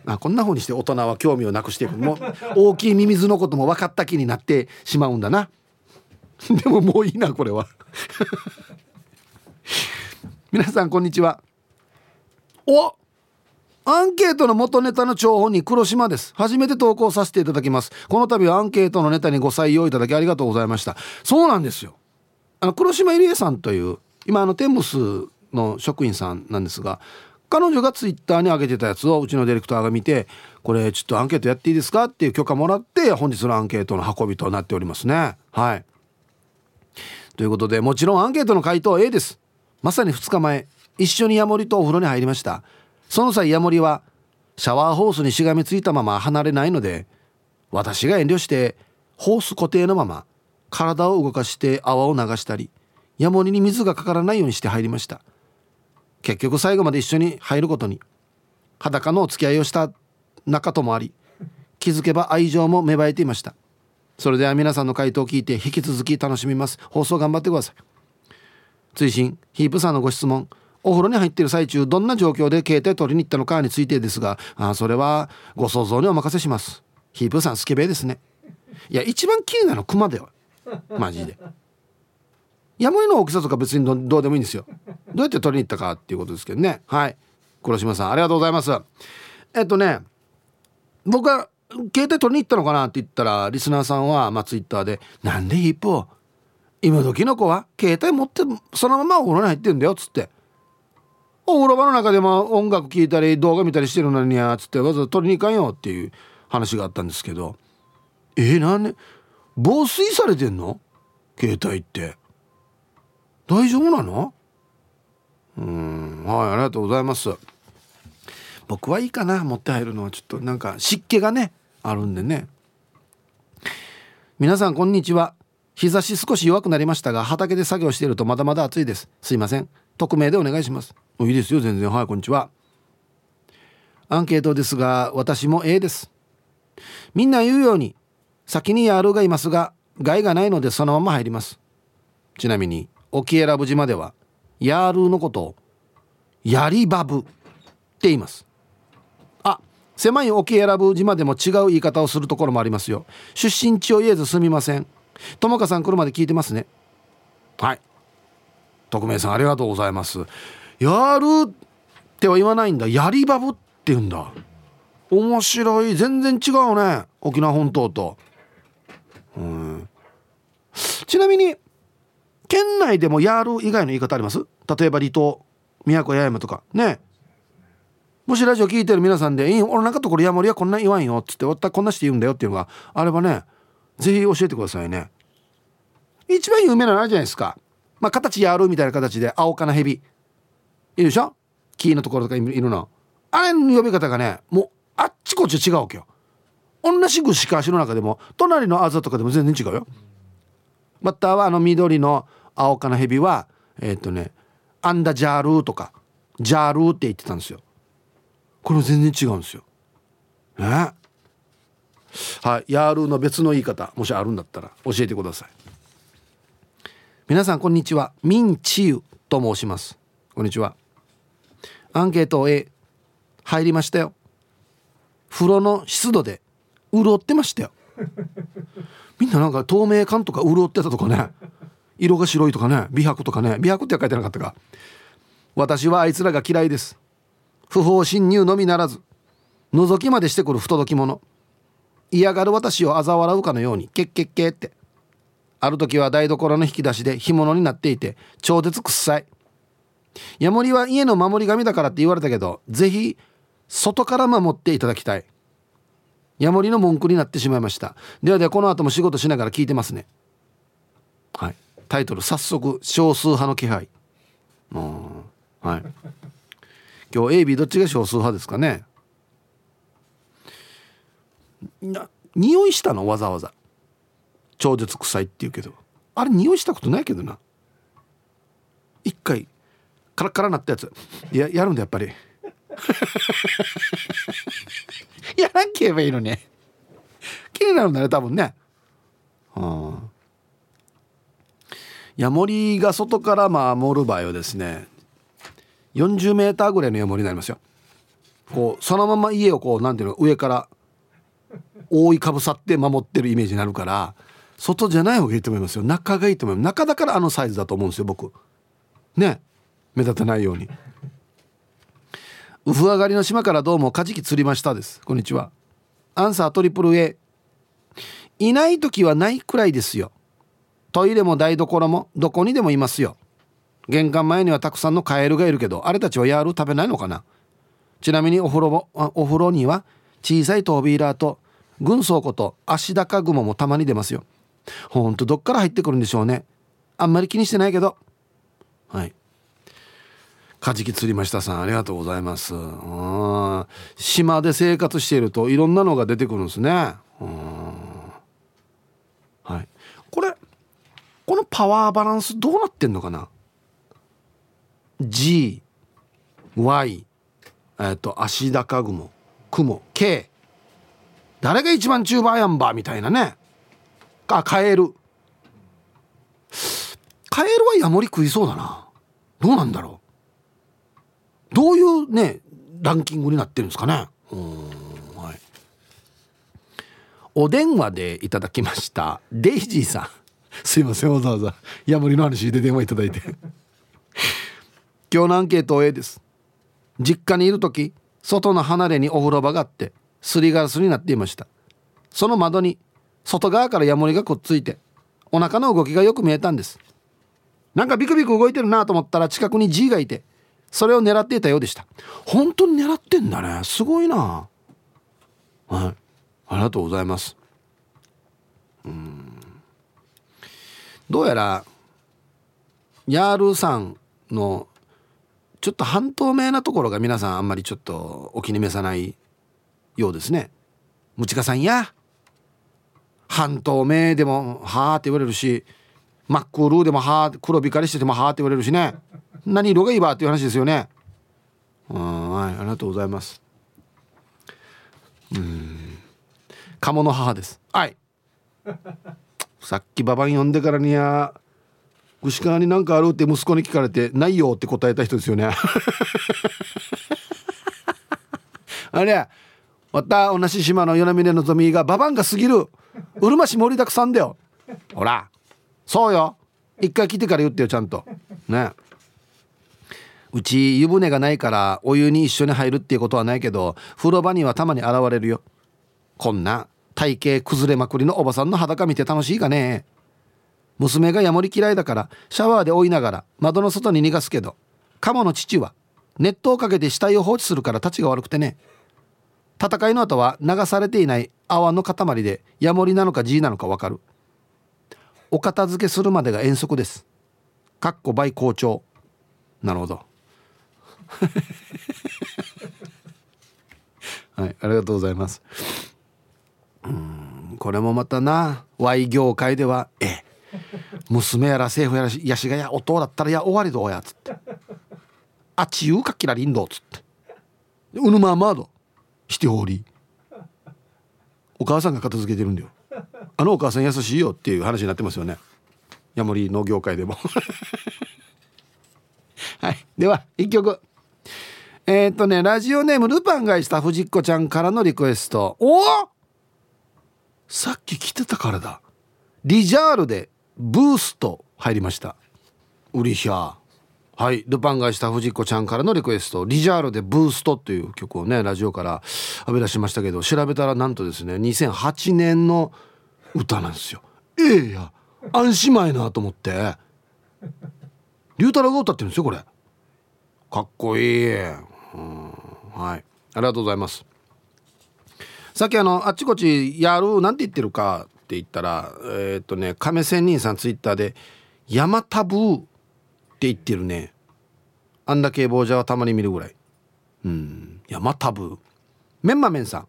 あこんな風にして大人は興味をなくしていく。もう大きいミミズのことも分かった気になってしまうんだな。でももういいなこれは。皆さんこんにちは。おアンケートの元ネタの張本に黒島です。初めて投稿させていただきます。この度はアンケートのネタにご採用いただきありがとうございました。そうなんですよ。あの黒島入江さんという今あのテンムスの職員さんなんですが彼女がツイッターに上げてたやつをうちのディレクターが見てこれちょっとアンケートやっていいですかっていう許可もらって本日のアンケートの運びとなっておりますね。はい。ということでもちろんアンケートの回答 A です。まさに2日前。一緒にヤモリとお風呂に入りました。その際ヤモリはシャワーホースにしがみついたまま離れないので私が遠慮してホース固定のまま体を動かして泡を流したりヤモリに水がかからないようにして入りました。結局最後まで一緒に入ることに裸のお付き合いをした仲ともあり気づけば愛情も芽生えていました。それでは皆さんの回答を聞いて引き続き楽しみます。放送頑張ってください。追伸ヒープさんのご質問。お風呂に入っている最中どんな状況で携帯取りに行ったのかについてですがあそれはご想像にお任せします。ヒープさんスケベですね。いや一番気になるのクマだよマジで。ヤモリの大きさとか別にどうでもいいんですよ。どうやって取りに行ったかっていうことですけどね。はい。黒島さんありがとうございます。えっとね僕は携帯取りに行ったのかなって言ったらリスナーさんはまあツイッターで「なんでヒープを？今時の子は携帯持ってそのままお風呂に入ってんだよ」っつって。お風呂場の中でも音楽聴いたり動画見たりしてるのにやっつってわざわざ取りに行かんよっていう話があったんですけど。えー、なんで防水されてんの？携帯って。大丈夫なの？うんはいありがとうございます。僕はいいかな持って入るのは。ちょっとなんか湿気がねあるんでね。皆さんこんにちは。日差し少し弱くなりましたが畑で作業しているとまだまだ暑いです。すいません。匿名でお願いします。いいですよ全然。はいこんにちは。アンケートですが私も A です。みんな言うように先にヤールがいますが害がないのでそのまま入ります。ちなみに沖永良部島ではヤールのことをヤリバブって言います。あ狭い沖永良部島でも違う言い方をするところもありますよ。出身地を言えずすみません。ともかさん来るまで聞いてますね。はい。匿名さんありがとうございます。やるっては言わないんだ。やりバブって言うんだ。面白い。全然違うね。沖縄本島と。うん。ちなみに県内でもやる以外の言い方あります？例えば離島宮古八重山とか。ね。もしラジオ聞いてる皆さんで「俺なんかところ山盛りはこんな言わんよ」っつって「わたこんなして言うんだよ」っていうのがあればねぜひ教えてくださいね。一番有名なのあるじゃないですか。まあ形やるみたいな形で青かなヘビいるでしょ？木のところとかいるの。あれの呼び方がねもうあっちこっち違うわけよ。同じ串か足の中でも隣のあざとかでも全然違うよ。バッターはあの緑の青かなヘビはえっ、ー、とねアンダジャールーとかジャールーって言ってたんですよ。これ全然違うんですよ。ね。はい。ヤールーの別の言い方もしあるんだったら教えてください。皆さんこんにちは。ミンチユと申します。こんにちは。アンケート A 入りましたよ。風呂の湿度で潤ってましたよ。みんななんか透明感とか潤ってたとかね。色が白いとかね。美白とかね。美白っては書いてなかったか。私はあいつらが嫌いです。不法侵入のみならず覗きまでしてくる不届き者。嫌がる私を嘲笑うかのように「けっけっけ」って。ある時は台所の引き出しで干物になっていて超絶臭い。ヤモリは家の守り神だからって言われたけどぜひ外から守っていただきたい。ヤモリの文句になってしまいました。ではではこの後も仕事しながら聞いてますね。はい。タイトル早速少数派の気配。うんはい。今日 AB どっちが少数派ですかね。な匂いしたの？わざわざ。超絶臭いって言うけど。あれ匂いしたことないけどな。一回カラッカラなったやつ。ややるんだやっぱり。やらんければいいのね気になるんだね多分ね。うん。ヤモリが外から守る場合はですね40メーターぐらいのヤモリになりますよ。こうそのまま家をこうなんていうの上から覆いかぶさって守ってるイメージになるから外じゃない方がいいと思いますよ。中がいいと思います。中だからあのサイズだと思うんですよ僕。ね。目立たないように。ウフ上がりの島からどうもカジキ釣りましたです。こんにちは。アンサートリプル A いない時はないくらいですよ。トイレも台所もどこにでもいますよ。玄関前にはたくさんのカエルがいるけどあれたちはヤール食べないのかな。ちなみにお風呂もお風呂には小さいトービーラーと軍曹こと足高雲もたまに出ますよ。ほんとどっから入ってくるんでしょうね。あんまり気にしてないけど。はい。カジキ釣りましたさんありがとうございます。うん島で生活しているといろんなのが出てくるんですね。うんはい。これこのパワーバランスどうなってんのかな？G Y えっと足高雲雲 K 誰が一番中盤やんばみたいなね。あカエル。カエルはヤモリ食いそうだな。どうなんだろう。どういうねランキングになってるんですかね。うんはい。お電話でいただきましたデイジーさん。すいませんわざわざヤモリの話で電話いただいて。今日のアンケート A です。実家にいる時外の離れにお風呂場があってすりガラスになっていました。その窓に外側からヤモリがくっついてお腹の動きがよく見えたんです。なんかビクビク動いてるなと思ったら近くに G がいてそれを狙っていたようでした。本当に狙ってんだね。すごいな。はい。ありがとうございます。うん。どうやらヤールさんのちょっと半透明なところが皆さんあんまりちょっとお気に召さないようですね。ムチカさんや。半透明でもはあって言われるし真っ黒でもはあ黒光りしててもはあって言われるしね何色がいいばっていう話ですよね。うんはいありがとうございます。うん鴨の母です。はいさっきババン呼んでからにゃ牛川に何かあるって息子に聞かれて「ないよ」って答えた人ですよねあれまた同じ島の与那嶺のぞみがババンが過ぎるうるま市盛りだくさんだよ。ほら。そうよ。一回来てから言ってよちゃんと。ね。うち湯船がないからお湯に一緒に入るっていうことはないけど風呂場にはたまに現れるよ。こんな体型崩れまくりのおばさんの裸見て楽しいかね。娘がヤモリ嫌いだからシャワーで追いながら窓の外に逃がすけどカモの父は熱湯をかけて死体を放置するから立ちが悪くてね。戦いの後は流されていない泡の塊でヤモリなのか G なのか分かる。お片付けするまでが遠足です。かっこ倍校長なるほど。はいありがとうございます。うんこれもまたな Y 業界ではえ娘やら政府やらしやしがやお父だったらや終わりどうやつって。あっちゆうかきらりんどっつって。うぬままど。してほりお母さんが片付けてるんだよ。あのお母さん優しいよっていう話になってますよね。ヤモリ農業界でも。はい。では一曲。えー、っとねラジオネームルパンがした藤子ちゃんからのリクエスト。おおさっき来てたからだ。リジャールでブースト入りました。ウリヒャはい。ルパンがした藤子ちゃんからのリクエストリジャールでブーストという曲をねラジオから浴び出しましたけど調べたらなんとですね2008年の歌なんですよ。ええや。安心前なと思って。龍太郎が歌ってるんですよこれ。かっこいい、うん、はい。ありがとうございます。さっきあのあっちこっちやるなんて言ってるかって言ったらえー、っとね亀仙人さんツイッターで「山タブー」て言ってるね。あんだけ坊者はたまに見るぐらい。うん。山タブメンマメンさん。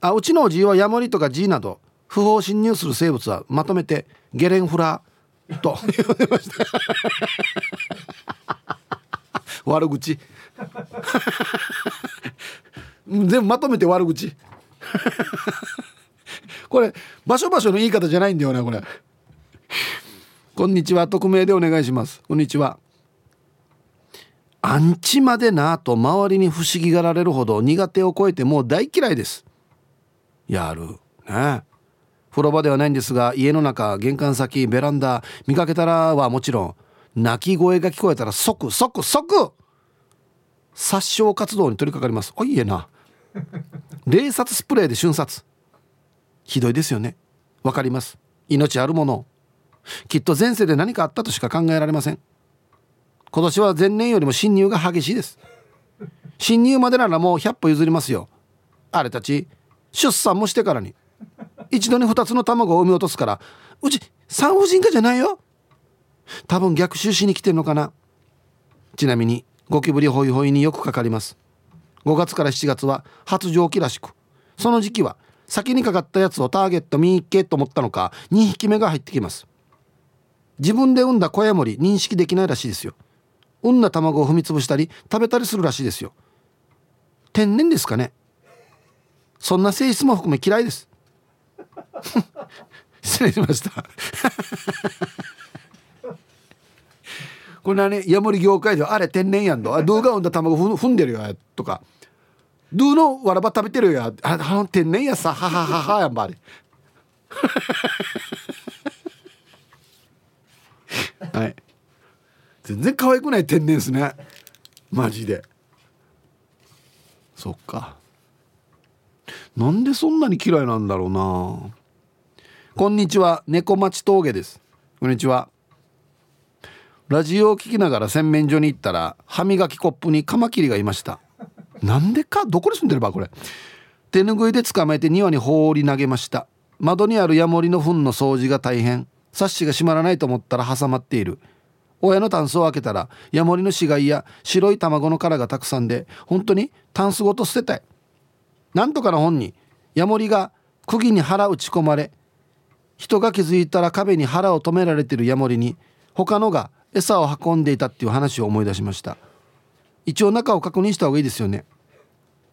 あうちのおじいはヤモリとかジーなど不法侵入する生物はまとめてゲレンフラーと言われました。悪口。全部まとめて悪口。これ場所場所の言い方じゃないんだよなこれ。こんにちは。匿名でお願いします。こんにちは。アンチまでなと周りに不思議がられるほど苦手を超えてもう大嫌いです。やる。ね。風呂場ではないんですが家の中玄関先ベランダ見かけたらはもちろん泣き声が聞こえたら即即即殺傷活動に取り掛かります。おいえな。冷殺スプレーで瞬殺。ひどいですよね。わかります。命あるものきっと前世で何かあったとしか考えられません。今年は前年よりも侵入が激しいです。侵入までならもう100歩譲りますよ。あれたち出産もしてからに。一度に2つの卵を産み落とすから。うち産婦人科じゃないよ。多分逆襲しに来てるのかな。ちなみにゴキブリホイホイによくかかります。5月から7月は発情期らしく。その時期は先にかかったやつをターゲット見っけと思ったのか2匹目が入ってきます。自分で産んだ小屋森認識できないらしいですよ。産んだ卵を踏み潰したり食べたりするらしいですよ。天然ですかね。そんな性質も含め嫌いです。失礼しました。これはねヤモリ業界ではあれ天然やんとあドゥが産んだ卵踏んでるよとか。ドゥのわらば食べてるよああの天然やさ。ははははやんばあれ。はい。全然可愛くない天然ですね。マジで。そっか。なんでそんなに嫌いなんだろうな。こんにちは。猫町峠です。こんにちは。ラジオを聞きながら洗面所に行ったら歯磨きコップにカマキリがいました。なんでか？どこに住んでるばこれ。手ぬぐいで捕まえて庭に放り投げました。窓にあるヤモリの糞の掃除が大変。サッシが閉まらないと思ったら挟まっている。親のタンスを開けたらヤモリの死骸や白い卵の殻がたくさんで本当にタンスごと捨てたい。なんとかの本にヤモリが釘に腹打ち込まれ人が気づいたら壁に腹を止められているヤモリに他のが餌を運んでいたっていう話を思い出しました。一応中を確認した方がいいですよね。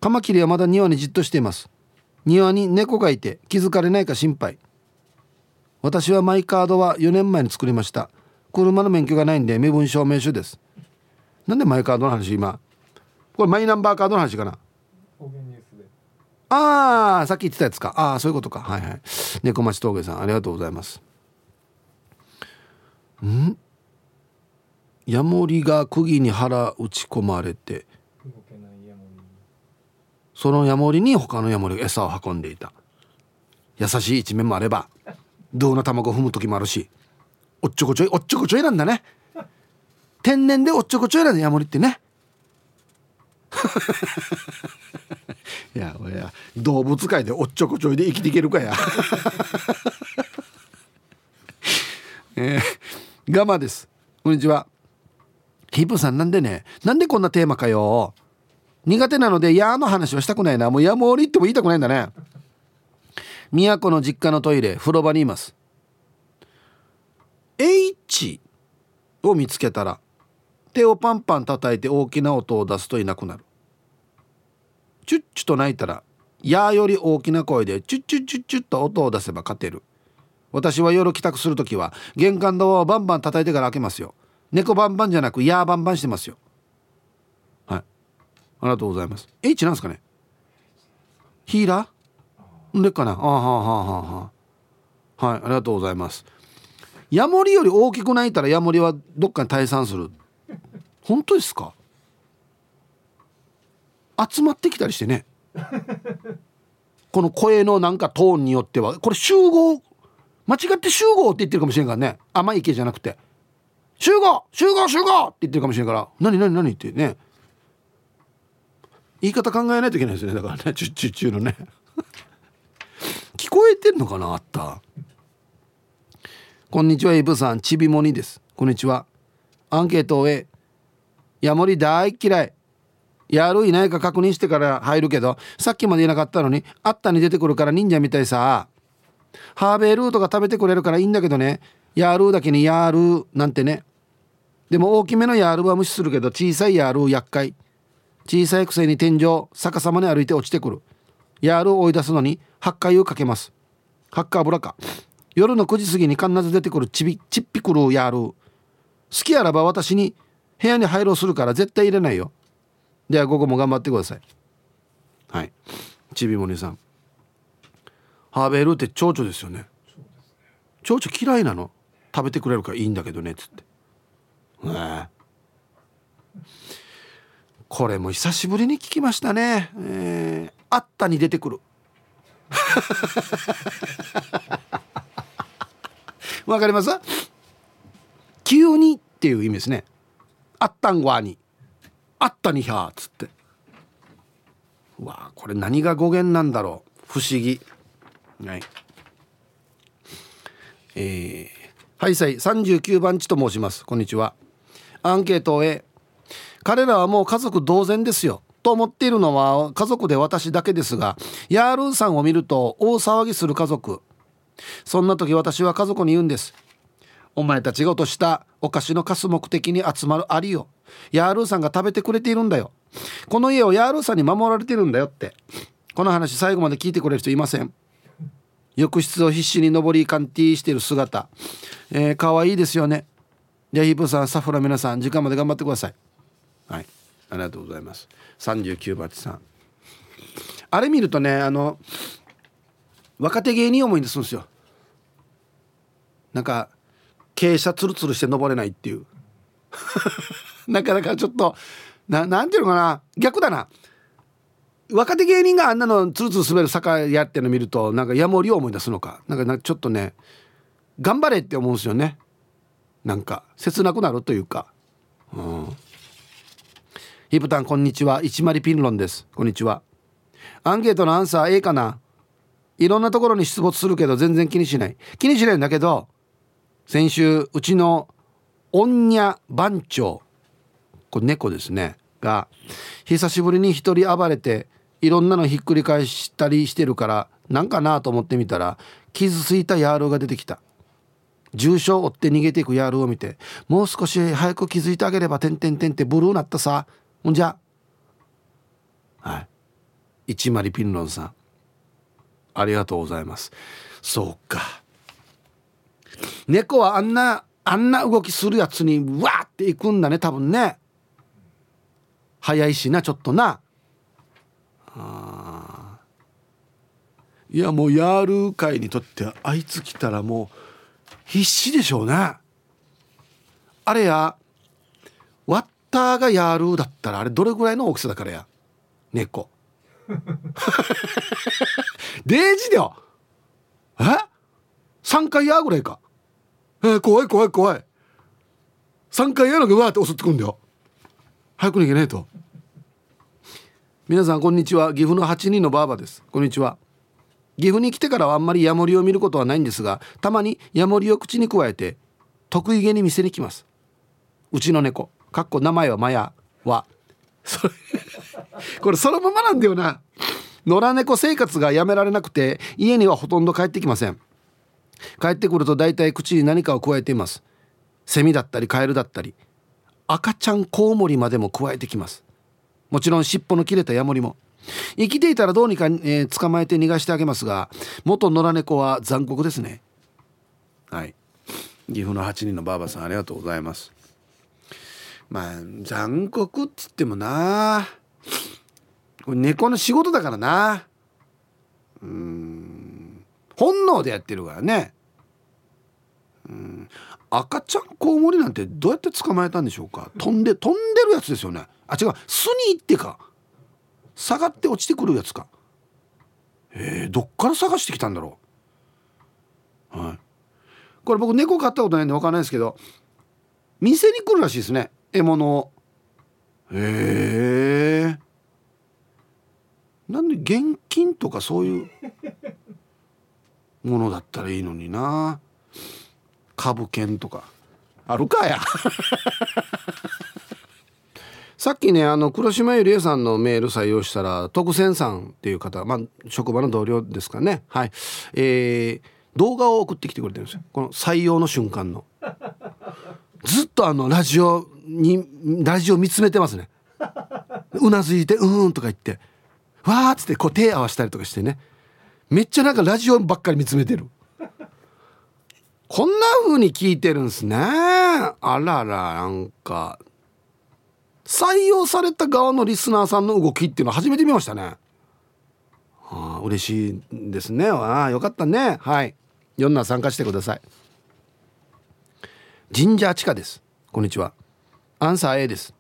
カマキリはまだ庭にじっとしています。庭に猫がいて気づかれないか心配。私はマイカードは4年前に作りました。車の免許がないんで身分証明書です。なんでマイカードの話今？これマイナンバーカードの話かな？ああさっき言ってたやつか。ああそういうことか。はいはい。猫町峠さんありがとうございます。ん？ヤモリが釘に腹打ち込まれてそのヤモリに他のヤモリが餌を運んでいた。優しい一面もあれば銅の卵踏む時もあるしおっちょこちょいおっちょこちょいなんだね。天然でおっちょこちょいなんだヤモリってね。い や俺や動物界でおっちょこちょいで生きていけるかや。えー、ガマです。こんにちは。ヒプさんなんでね。なんでこんなテーマかよ。苦手なので「や」の話はしたくないな。もうやもりっても言いたくないんだね。都の実家のトイレ風呂場にいます。H を見つけたら手をパンパン叩いて大きな音を出すといなくなる。チュッチュと鳴いたら「や」より大きな声でチュッチュッチュッチュッと音を出せば勝てる。私は夜帰宅する時は玄関ドアをバンバン叩いてから開けますよ。猫バンバンじゃなくヤーバンバンしてますよ。はい。ありがとうございます。H なんですかね？ヒーラー？でかな？あはあはあはあはいありがとうございます。ヤモリより大きく泣いたらヤモリはどっかに退散する？本当ですか？集まってきたりしてね。この声のなんかトーンによっては。これ集合？間違って集合って言ってるかもしれんからね。甘い池じゃなくて。集合！集合！集合！って言ってるかもしれんから。何何何？ってね。言い方考えないといけないですね。だからね。チュッチュッチュのね。聞こえてんのかなあった？こんにちはイブさん。ちびもにです。こんにちは。アンケートをえヤモリ大嫌い。やるいないか確認してから入るけどさっきまでいなかったのにあったに出てくるから忍者みたいさ。ハーベルーとか食べてくれるからいいんだけどね。やるだけにやるなんてね。でも大きめのヤールは無視するけど小さいヤール厄介。小さいくせに天井逆さまに歩いて落ちてくる。ヤールを追い出すのに8回をかけます。ハッカーブラか。夜の9時過ぎに必ず出てくるちびちっぴくるヤール好きあらば私に部屋に入ろうするから絶対入れないよ。では午後も頑張ってください。はい。ちびもにさん。ハーベルって蝶々ですよね。蝶々嫌いなの？食べてくれるからいいんだけどねっつって。ねこれも久しぶりに聞きましたね、えー、あったに出てくる。わかります？急にっていう意味ですね。あったんわに。あったにひゃーっつって。うわこれ何が語源なんだろう？不思議。はい。えー、はいさい39番地と申します。こんにちは。アンケートを彼らはもう家族同然ですよ。と思っているのは家族で私だけですがヤールーさんを見ると大騒ぎする家族。そんな時私は家族に言うんです。お前たちが落としたお菓子の貸す目的に集まるアリよ。ヤールーさんが食べてくれているんだよ。この家をヤールーさんに守られてるんだよって。この話最後まで聞いてくれる人いません。浴室を必死に上りカンティーしている姿。えー、かわいいですよね。じゃあヒープさんスタッフの皆さん時間まで頑張ってください。はい。ありがとうございます。39番さん。あれ見るとねあの若手芸人思い出すんですよ。なんか傾斜ツルツルして登れないっていう。なかなかちょっとななんていうのかな。逆だな。若手芸人があんなのツルツル滑る坂やっての見るとなんかヤモリを思い出すのか。なんかちょっとね頑張れって思うんですよね。なんか切なくなるというか。うん。ヒプタンこんにちは。一丸ピンロンです。こんにちは。アンケートのアンサー A かな。いろんなところに出没するけど全然気にしない。気にしないんだけど先週うちのオンニャ番長これ猫ですねが久しぶりに一人暴れていろんなのひっくり返したりしてるからなんかなと思ってみたら傷ついたヤールが出てきた。重傷を負って逃げていくヤールを見てもう少し早く気づいてあげればてんてんてんってブルーなったさ。ほんじゃ。はい。一丸ピンロンさん。ありがとうございます。そうか。猫はあんなあんな動きするやつにわーっていくんだね多分ね。早いしなちょっとな。あいやもうヤール界にとってあいつ来たらもう必死でしょうね。あれやターがやるだったらあれどれぐらいの大きさだからや？猫。デージだよ。え？3回やぐらいか。えー、怖い怖い怖い。3回やのがうわって襲ってくんだよ。早く逃げないと。皆さんこんにちは。岐阜の8人のばあばです。こんにちは。岐阜に来てからはあんまりヤモリを見ることはないんですがたまにヤモリを口にくわえて得意げに店に来ます。うちの猫。かっこ名前はマヤは。それこれそのままなんだよな。野良猫生活がやめられなくて家にはほとんど帰ってきません。帰ってくると大体口に何かを加えています。セミだったりカエルだったり。赤ちゃんコウモリまでも加えてきます。もちろん尻尾の切れたヤモリも。生きていたらどうにか、えー、捕まえて逃がしてあげますが元野良猫は残酷ですね。はい。岐阜の8人のばあばさんありがとうございます。まあ残酷っつってもな。これ猫の仕事だからな。うん。本能でやってるからね。うん。赤ちゃんコウモリなんてどうやって捕まえたんでしょうか。飛んで飛んでるやつですよね。あ違う。巣に行ってか。下がって落ちてくるやつか。えー、どっから探してきたんだろう。はい。これ僕猫飼ったことないんで分かんないですけど店に来るらしいですね。獲物を。へえ。なんで現金とかそういうものだったらいいのにな。株券とか。あるかや。さっきねあの黒島ゆりえさんのメール採用したら徳仙さんっていう方まあ職場の同僚ですかね。はい。えー、動画を送ってきてくれてるんですよ。この採用の瞬間の ずっとあのラジオにラジオ見つめてますね。うなずいて「うん」とか言って「わ」っつってこう手合わせたりとかしてね。めっちゃなんかラジオばっかり見つめてる。こんな風に聞いてるんすね。あららなんか採用された側のリスナーさんの動きっていうのは初めて見ましたね。あ嬉しいですね。あよかったね。はい。4な参加してください。ジンジャーチカです。こんにちは。アンサー A です。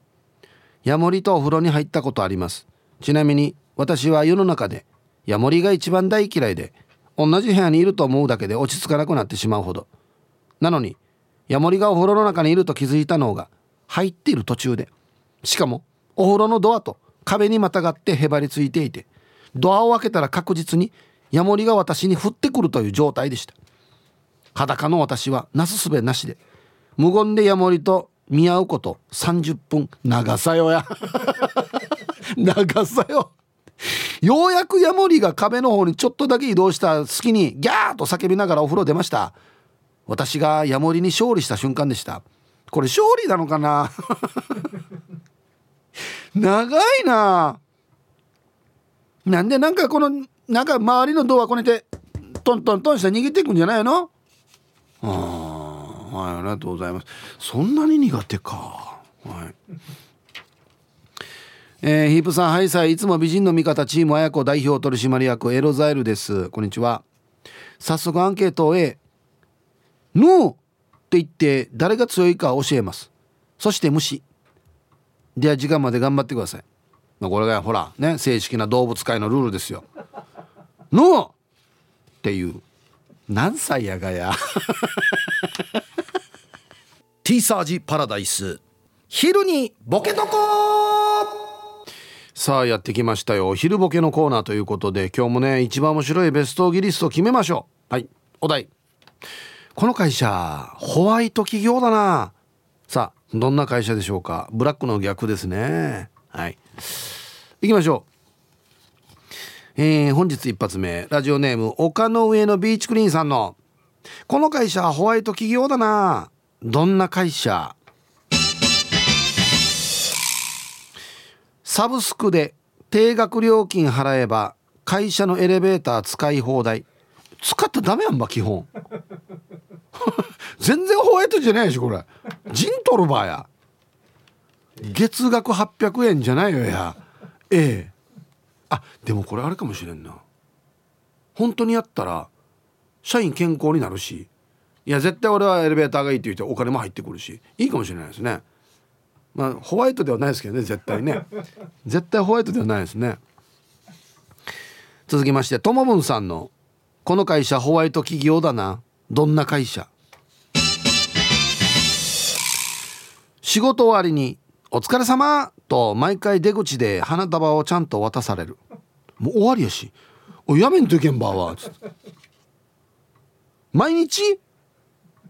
ヤモリとお風呂に入ったことあります。ちなみに私は世の中でヤモリが一番大嫌いで同じ部屋にいると思うだけで落ち着かなくなってしまうほど。なのにヤモリがお風呂の中にいると気づいたのが入っている途中でしかもお風呂のドアと壁にまたがってへばりついていてドアを開けたら確実にヤモリが私に降ってくるという状態でした。裸の私はなすすべなしで無言でヤモリと見合うこと30分。長さよや。長さよ。ようやくヤモリが壁の方にちょっとだけ移動した隙にギャーと叫びながらお風呂出ました。私がヤモリに勝利した瞬間でした。これ勝利なのかな？長いな。なんでなんかこのなんか周りのドアこねてトントントンして逃げていくんじゃないの？ああはいありがとうございます。そんなに苦手か。はい。えー、ヒープさんハイサイいつも美人の味方チーム綾子代表取締役エロザイルです。こんにちは。早速アンケートを A ノーって言って誰が強いか教えます。そして無視。では時間まで頑張ってください、まあ、これがほらね正式な動物界のルールですよ。ノーっていう。何歳やがや。ティーサージパラダイス。昼にボケとこさあやってきましたよ。昼ボケのコーナーということで今日もね一番面白いベストギリスト決めましょう。はいお題。この会社ホワイト企業だな。さあどんな会社でしょうか。ブラックの逆ですね。はい。行きましょう。えー、本日一発目。ラジオネーム丘の上のビーチクリーンさんの。この会社ホワイト企業だな。どんな会社？サブスクで定額料金払えば会社のエレベーター使い放題。使ったらダメやんば基本。全然ホワイトじゃないしこれ。ジントルバーや。月額800円じゃないよや。ええ。あでもこれあれかもしれんな。本当にやったら社員健康になるし。いや絶対俺はエレベーターがいいって言ってお金も入ってくるしいいかもしれないですね。まあホワイトではないですけどね絶対ね。絶対ホワイトではないですね。続きましてともぶんさんの「この会社ホワイト企業だな。どんな会社?」仕事終わりに「お疲れ様。と毎回出口で花束をちゃんと渡される。もう終わりやし「おやめんといけんばわ」つって。毎日？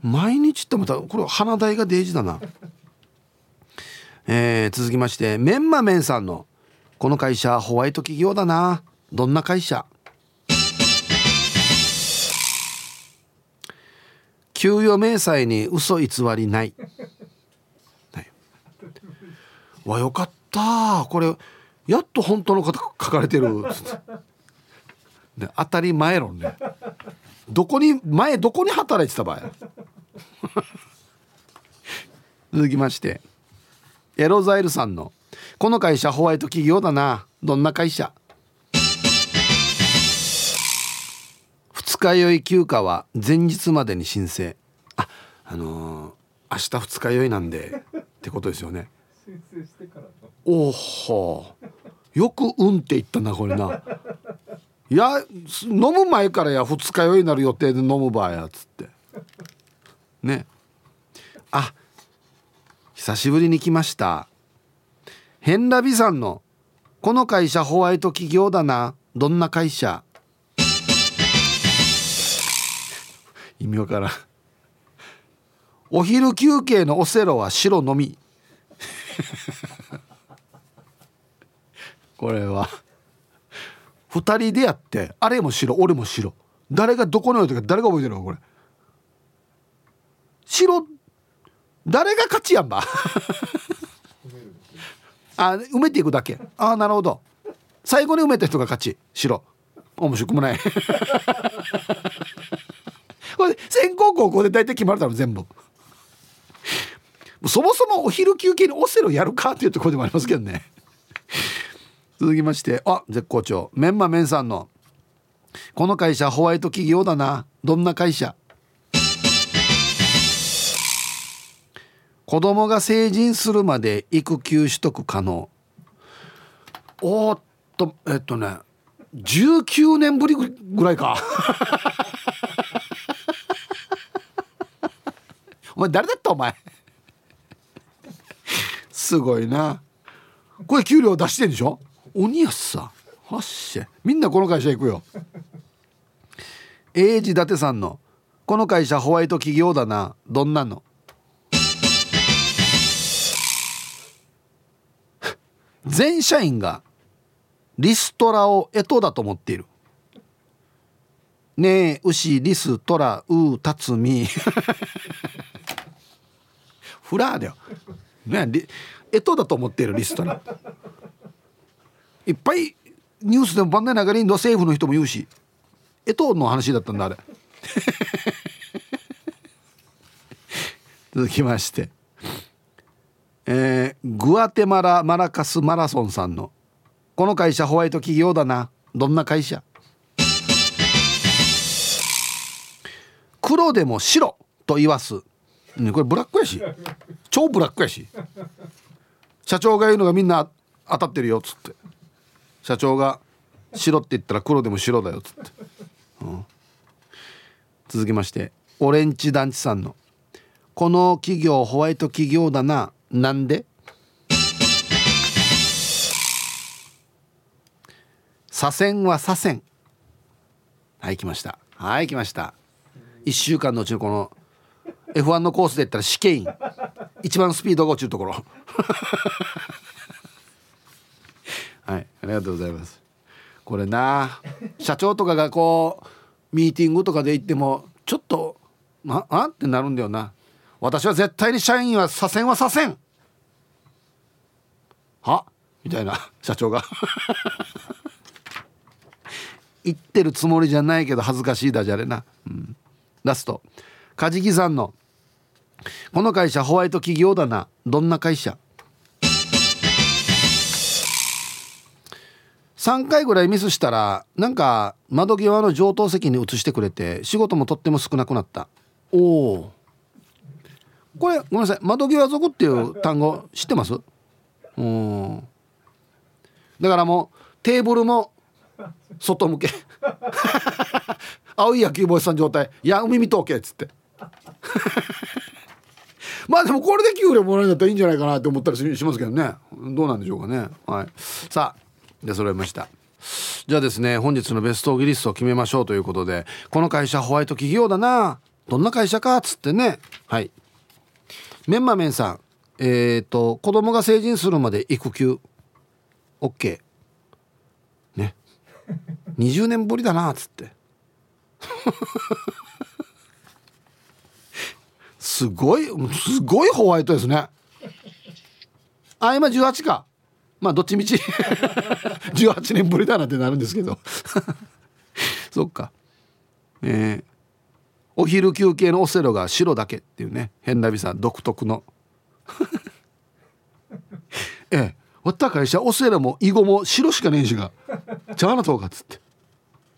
毎日ってまたこれ花代が大事だな。えー、続きましてメンマメンさんの「この会社ホワイト企業だな。どんな会社?」給与明細に嘘偽りない。わよかった。これやっと本当のこと書かれてる。ね、当たり前論ね。どこに前どこに働いてた場合続きましてエロザイルさんの「この会社ホワイト企業だなどんな会社?」二日酔い休暇は前日までに申請。ああのー、明日二日酔いなんでってことですよね。おほよく「うん」って言ったなこれな。いや飲む前からや二日酔いになる予定で飲む場合やつって。ね。あ久しぶりに来ました。ヘンラビさんの「この会社ホワイト企業だな。どんな会社？意味わからん。お昼休憩のオセロは白のみ。これは2人でやってあれも白俺も白。誰がどこに置いたか誰が覚えてるのこれ？白誰が勝ちやんば？あ埋めていくだけ。ああなるほど。最後に埋めた人が勝ち。白。面白くもない。これ先行高校で大体決まるだろ全部。そもそもお昼休憩にオセロやるかっていうところでもありますけどね。続きまして。あ絶好調。メンマメンさんの。この会社ホワイト企業だな。どんな会社？子供が成人するまで育休取得可能。おっとえっとね19年ぶりぐらいか。お前誰だったお前？すごいな。これ給料出してんでしょ？鬼やさはっしゃみんなこの会社行くよ。英治伊達さんの「この会社ホワイト企業だな。どんなの?」全社員がリストラを干支だと思っている。ねえ牛リストラウタツミフラーだよ。ね干支だと思っているリストラ。いっぱいニュースでも番内流れにの政府の人も言うし干支の話だったんだあれ。続きまして。えー、グアテマラマラカスマラソンさんの「この会社ホワイト企業だな。どんな会社?」黒でも白と言わす、ね、これブラックやし。超ブラックやし。社長が言うのがみんな当たってるよっつって。社長が白って言ったら黒でも白だよっつって、うん、続きましてオレンジ団地さんの「この企業ホワイト企業だな。なんで？左遷は左遷。はい来ました。はい来ました。1週間のうちのこの F1 のコースで言ったら試験員。一番スピードが落ちるところ。はいありがとうございます。これな社長とかがこうミーティングとかで行ってもちょっとああってなるんだよな。私は絶対に社員は左遷はさせん。は？みたいな社長が。言ってるつもりじゃないけど恥ずかしいだじゃれな、うん、ラスト。梶木さんの「この会社ホワイト企業だな。どんな会社?」3回ぐらいミスしたらなんか窓際の上等席に移してくれて仕事もとっても少なくなった。おおこれごめんなさい。窓際族っていう単語知ってます？うん。だからもうテーブルも外向け。青い野球帽子さん状態「いや海見とけ」っつって。まあでもこれで給料もらえるんだったらいいんじゃないかなって思ったりしますけどね。どうなんでしょうかね。はい。さあで揃えました。じゃあですね本日のベストギリストを決めましょうということでこの会社ホワイト企業だな。どんな会社かっつってね。はい。メンマメンさん。えっ、ー、と子供が成人するまで育休。OK ね。20年ぶりだなっつって。すごいすごいホワイトですね。あ今18か。まあどっちみち。18年ぶりだなってなるんですけど。そっか。えー、お昼休憩のオセロが白だけっていうね変なびさん独特の。ええわった会社オセロも囲碁も白しかねえしがちゃうなとうかっつって。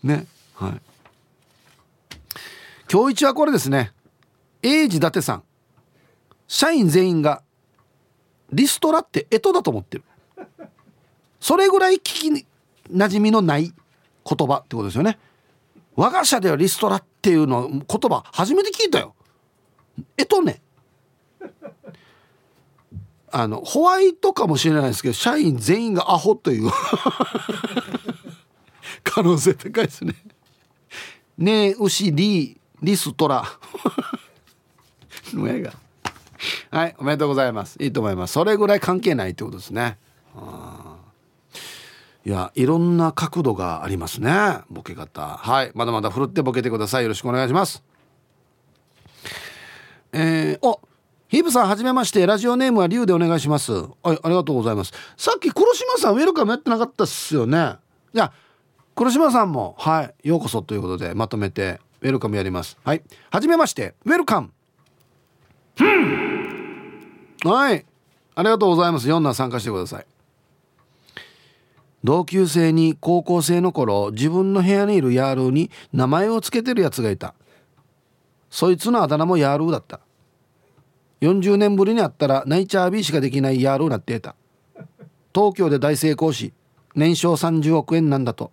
ねはい。今日一はこれですね。英治伊達さん。社員全員がリストラって干支だと思ってる。それぐらい聞きなじみのない言葉ってことですよね。我が社ではリストラっていうの言葉初めて聞いたよ。干支ね。あのホワイトかもしれないですけど社員全員がアホという。可能性高いですね。ねえ牛リリストラ。が はいおめでとうございます。いいと思います。それぐらい関係ないってことですね。いやいろんな角度がありますねボケ方。はい。まだまだふるってボケてください。よろしくお願いします。えー、おヒープさんはじめまして。ラジオネームはリュウでお願いします。はいありがとうございます。さっき黒島さんウェルカムやってなかったっすよね。じゃあ黒島さんもはいようこそということでまとめてウェルカムやります。はいはじめまして。ウェルカム。はい。ありがとうございます。4男参加してください同級生に高校生の頃自分の部屋にいるヤールーに名前を付けてるやつがいた。そいつのあだ名もヤールーだった。40年ぶりに会ったらナイチャービーしかできないヤールーなっていた。東京で大成功し年商30億円なんだと。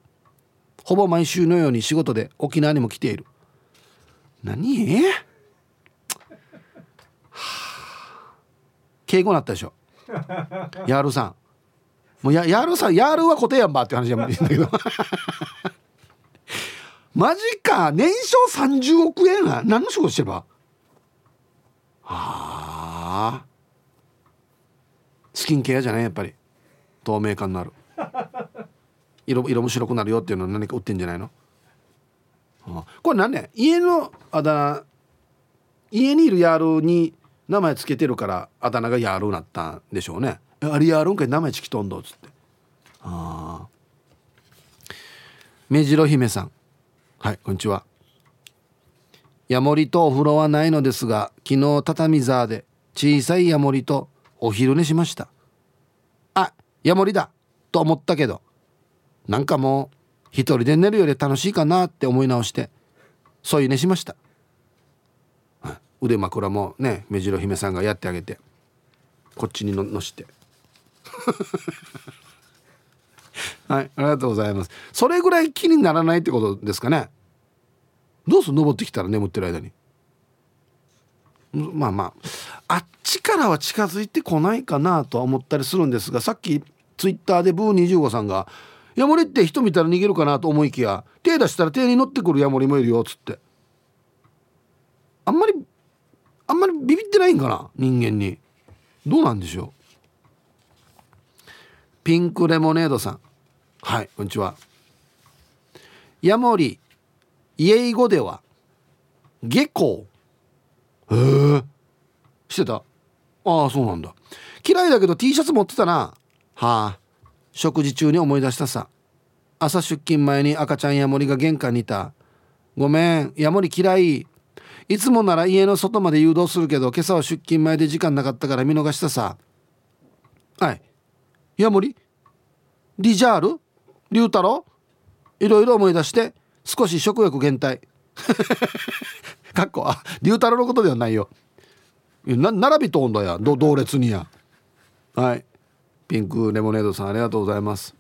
ほぼ毎週のように仕事で沖縄にも来ている。何？はあ、敬語なったでしょ。ヤールーさん。もうやヤールさんヤールは固定やんばって話じゃんだけどマジか。年商30億円は何の仕事してれば？はあ。スキンケアじゃないやっぱり。透明感のある。色色も白くなるよっていうの何か売ってんじゃないの、はあ、これ何ね家のあだ名家にいるヤールに名前つけてるからあだ名がヤールになったんでしょうねあれヤールんかい名前ちきとんどっつって。ああ目白姫さん。はいこんにちは。ヤモリとお風呂はないのですが昨日畳座で小さいヤモリとお昼寝しました。あヤモリだと思ったけどなんかもう一人で寝るより楽しいかなって思い直して添い寝しました。腕枕もね目白姫さんがやってあげてこっちにののして。はいありがとうございます。それぐらい気にならないってことですかね。どうする登ってきたら眠ってる間に。まあまああっちからは近づいてこないかなとは思ったりするんですがさっきツイッターでブー25さんが「ヤモリって人見たら逃げるかなと思いきや手出したら手に乗ってくるヤモリもいるよ」っつって。あんまりあんまりビビってないんかな人間に。どうなんでしょう。ピンクレモネードさん。はいこんにちは。ヤモリ家語では下校へえしてた？ああそうなんだ。嫌いだけど T シャツ持ってたな。はあ。食事中に思い出したさ。朝出勤前に赤ちゃんヤモリが玄関にいた。ごめんヤモリ嫌い。いつもなら家の外まで誘導するけど今朝は出勤前で時間なかったから見逃したさ。はい。ヤモリ？リジャール？龍太郎いろいろ思い出して少し食欲減退。かっこあ龍太郎のことではないよ。な並びとんだや同列にや。はい。ピンクレモネードさんありがとうございます。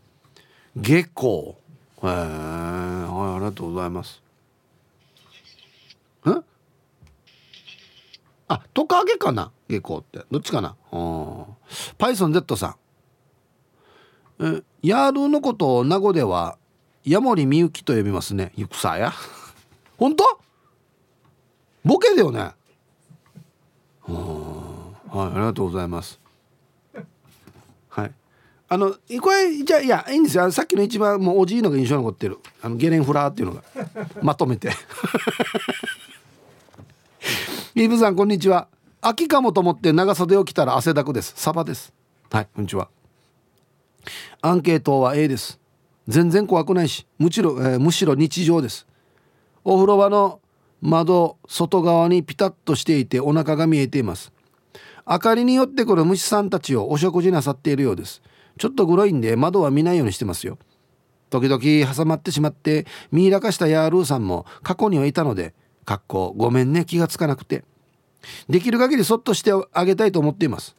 下校へえはいありがとうございます。んあトカゲかな？下校って。どっちかな？パイソン Z さん。えヤールのことを名護ではヤモリみゆきと呼びますねゆくさや。本当？ボケだよね。はいありがとうございます。はい。あのこれじゃいやいいんですよ。さっきの一番もうおじいのが印象残ってる。あのゲレンフラーっていうのが。まとめて。イブさんこんにちは。秋かもと思って長袖を着たら汗だくです。サバです。はいこんにちは。アンケートは A です。全然怖くないしむしろ、えー、むしろ日常です。お風呂場の窓外側にピタッとしていてお腹が見えています。明かりによってくる虫さんたちをお食事なさっているようです。ちょっとグロいんで窓は見ないようにしてますよ。時々挟まってしまってミイラ化したヤールーさんも過去にはいたのでかっこごめんね気がつかなくて。できる限りそっとしてあげたいと思っています。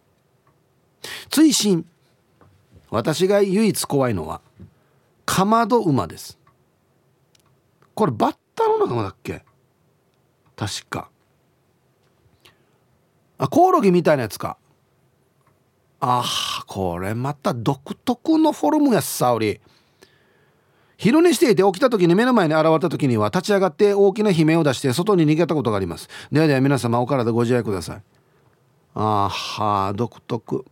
追伸。私が唯一怖いのはかまど馬です。これバッタの仲間だっけ？確か。あコオロギみたいなやつか。あこれまた独特のフォルムやっさおり。昼寝していて起きた時に目の前に現れた時には立ち上がって大きな悲鳴を出して外に逃げたことがあります。ではでは皆様お体ご自愛ください。あは独特。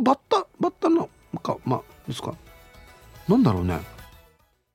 バッタバッタのかまあですか？なんだろうね。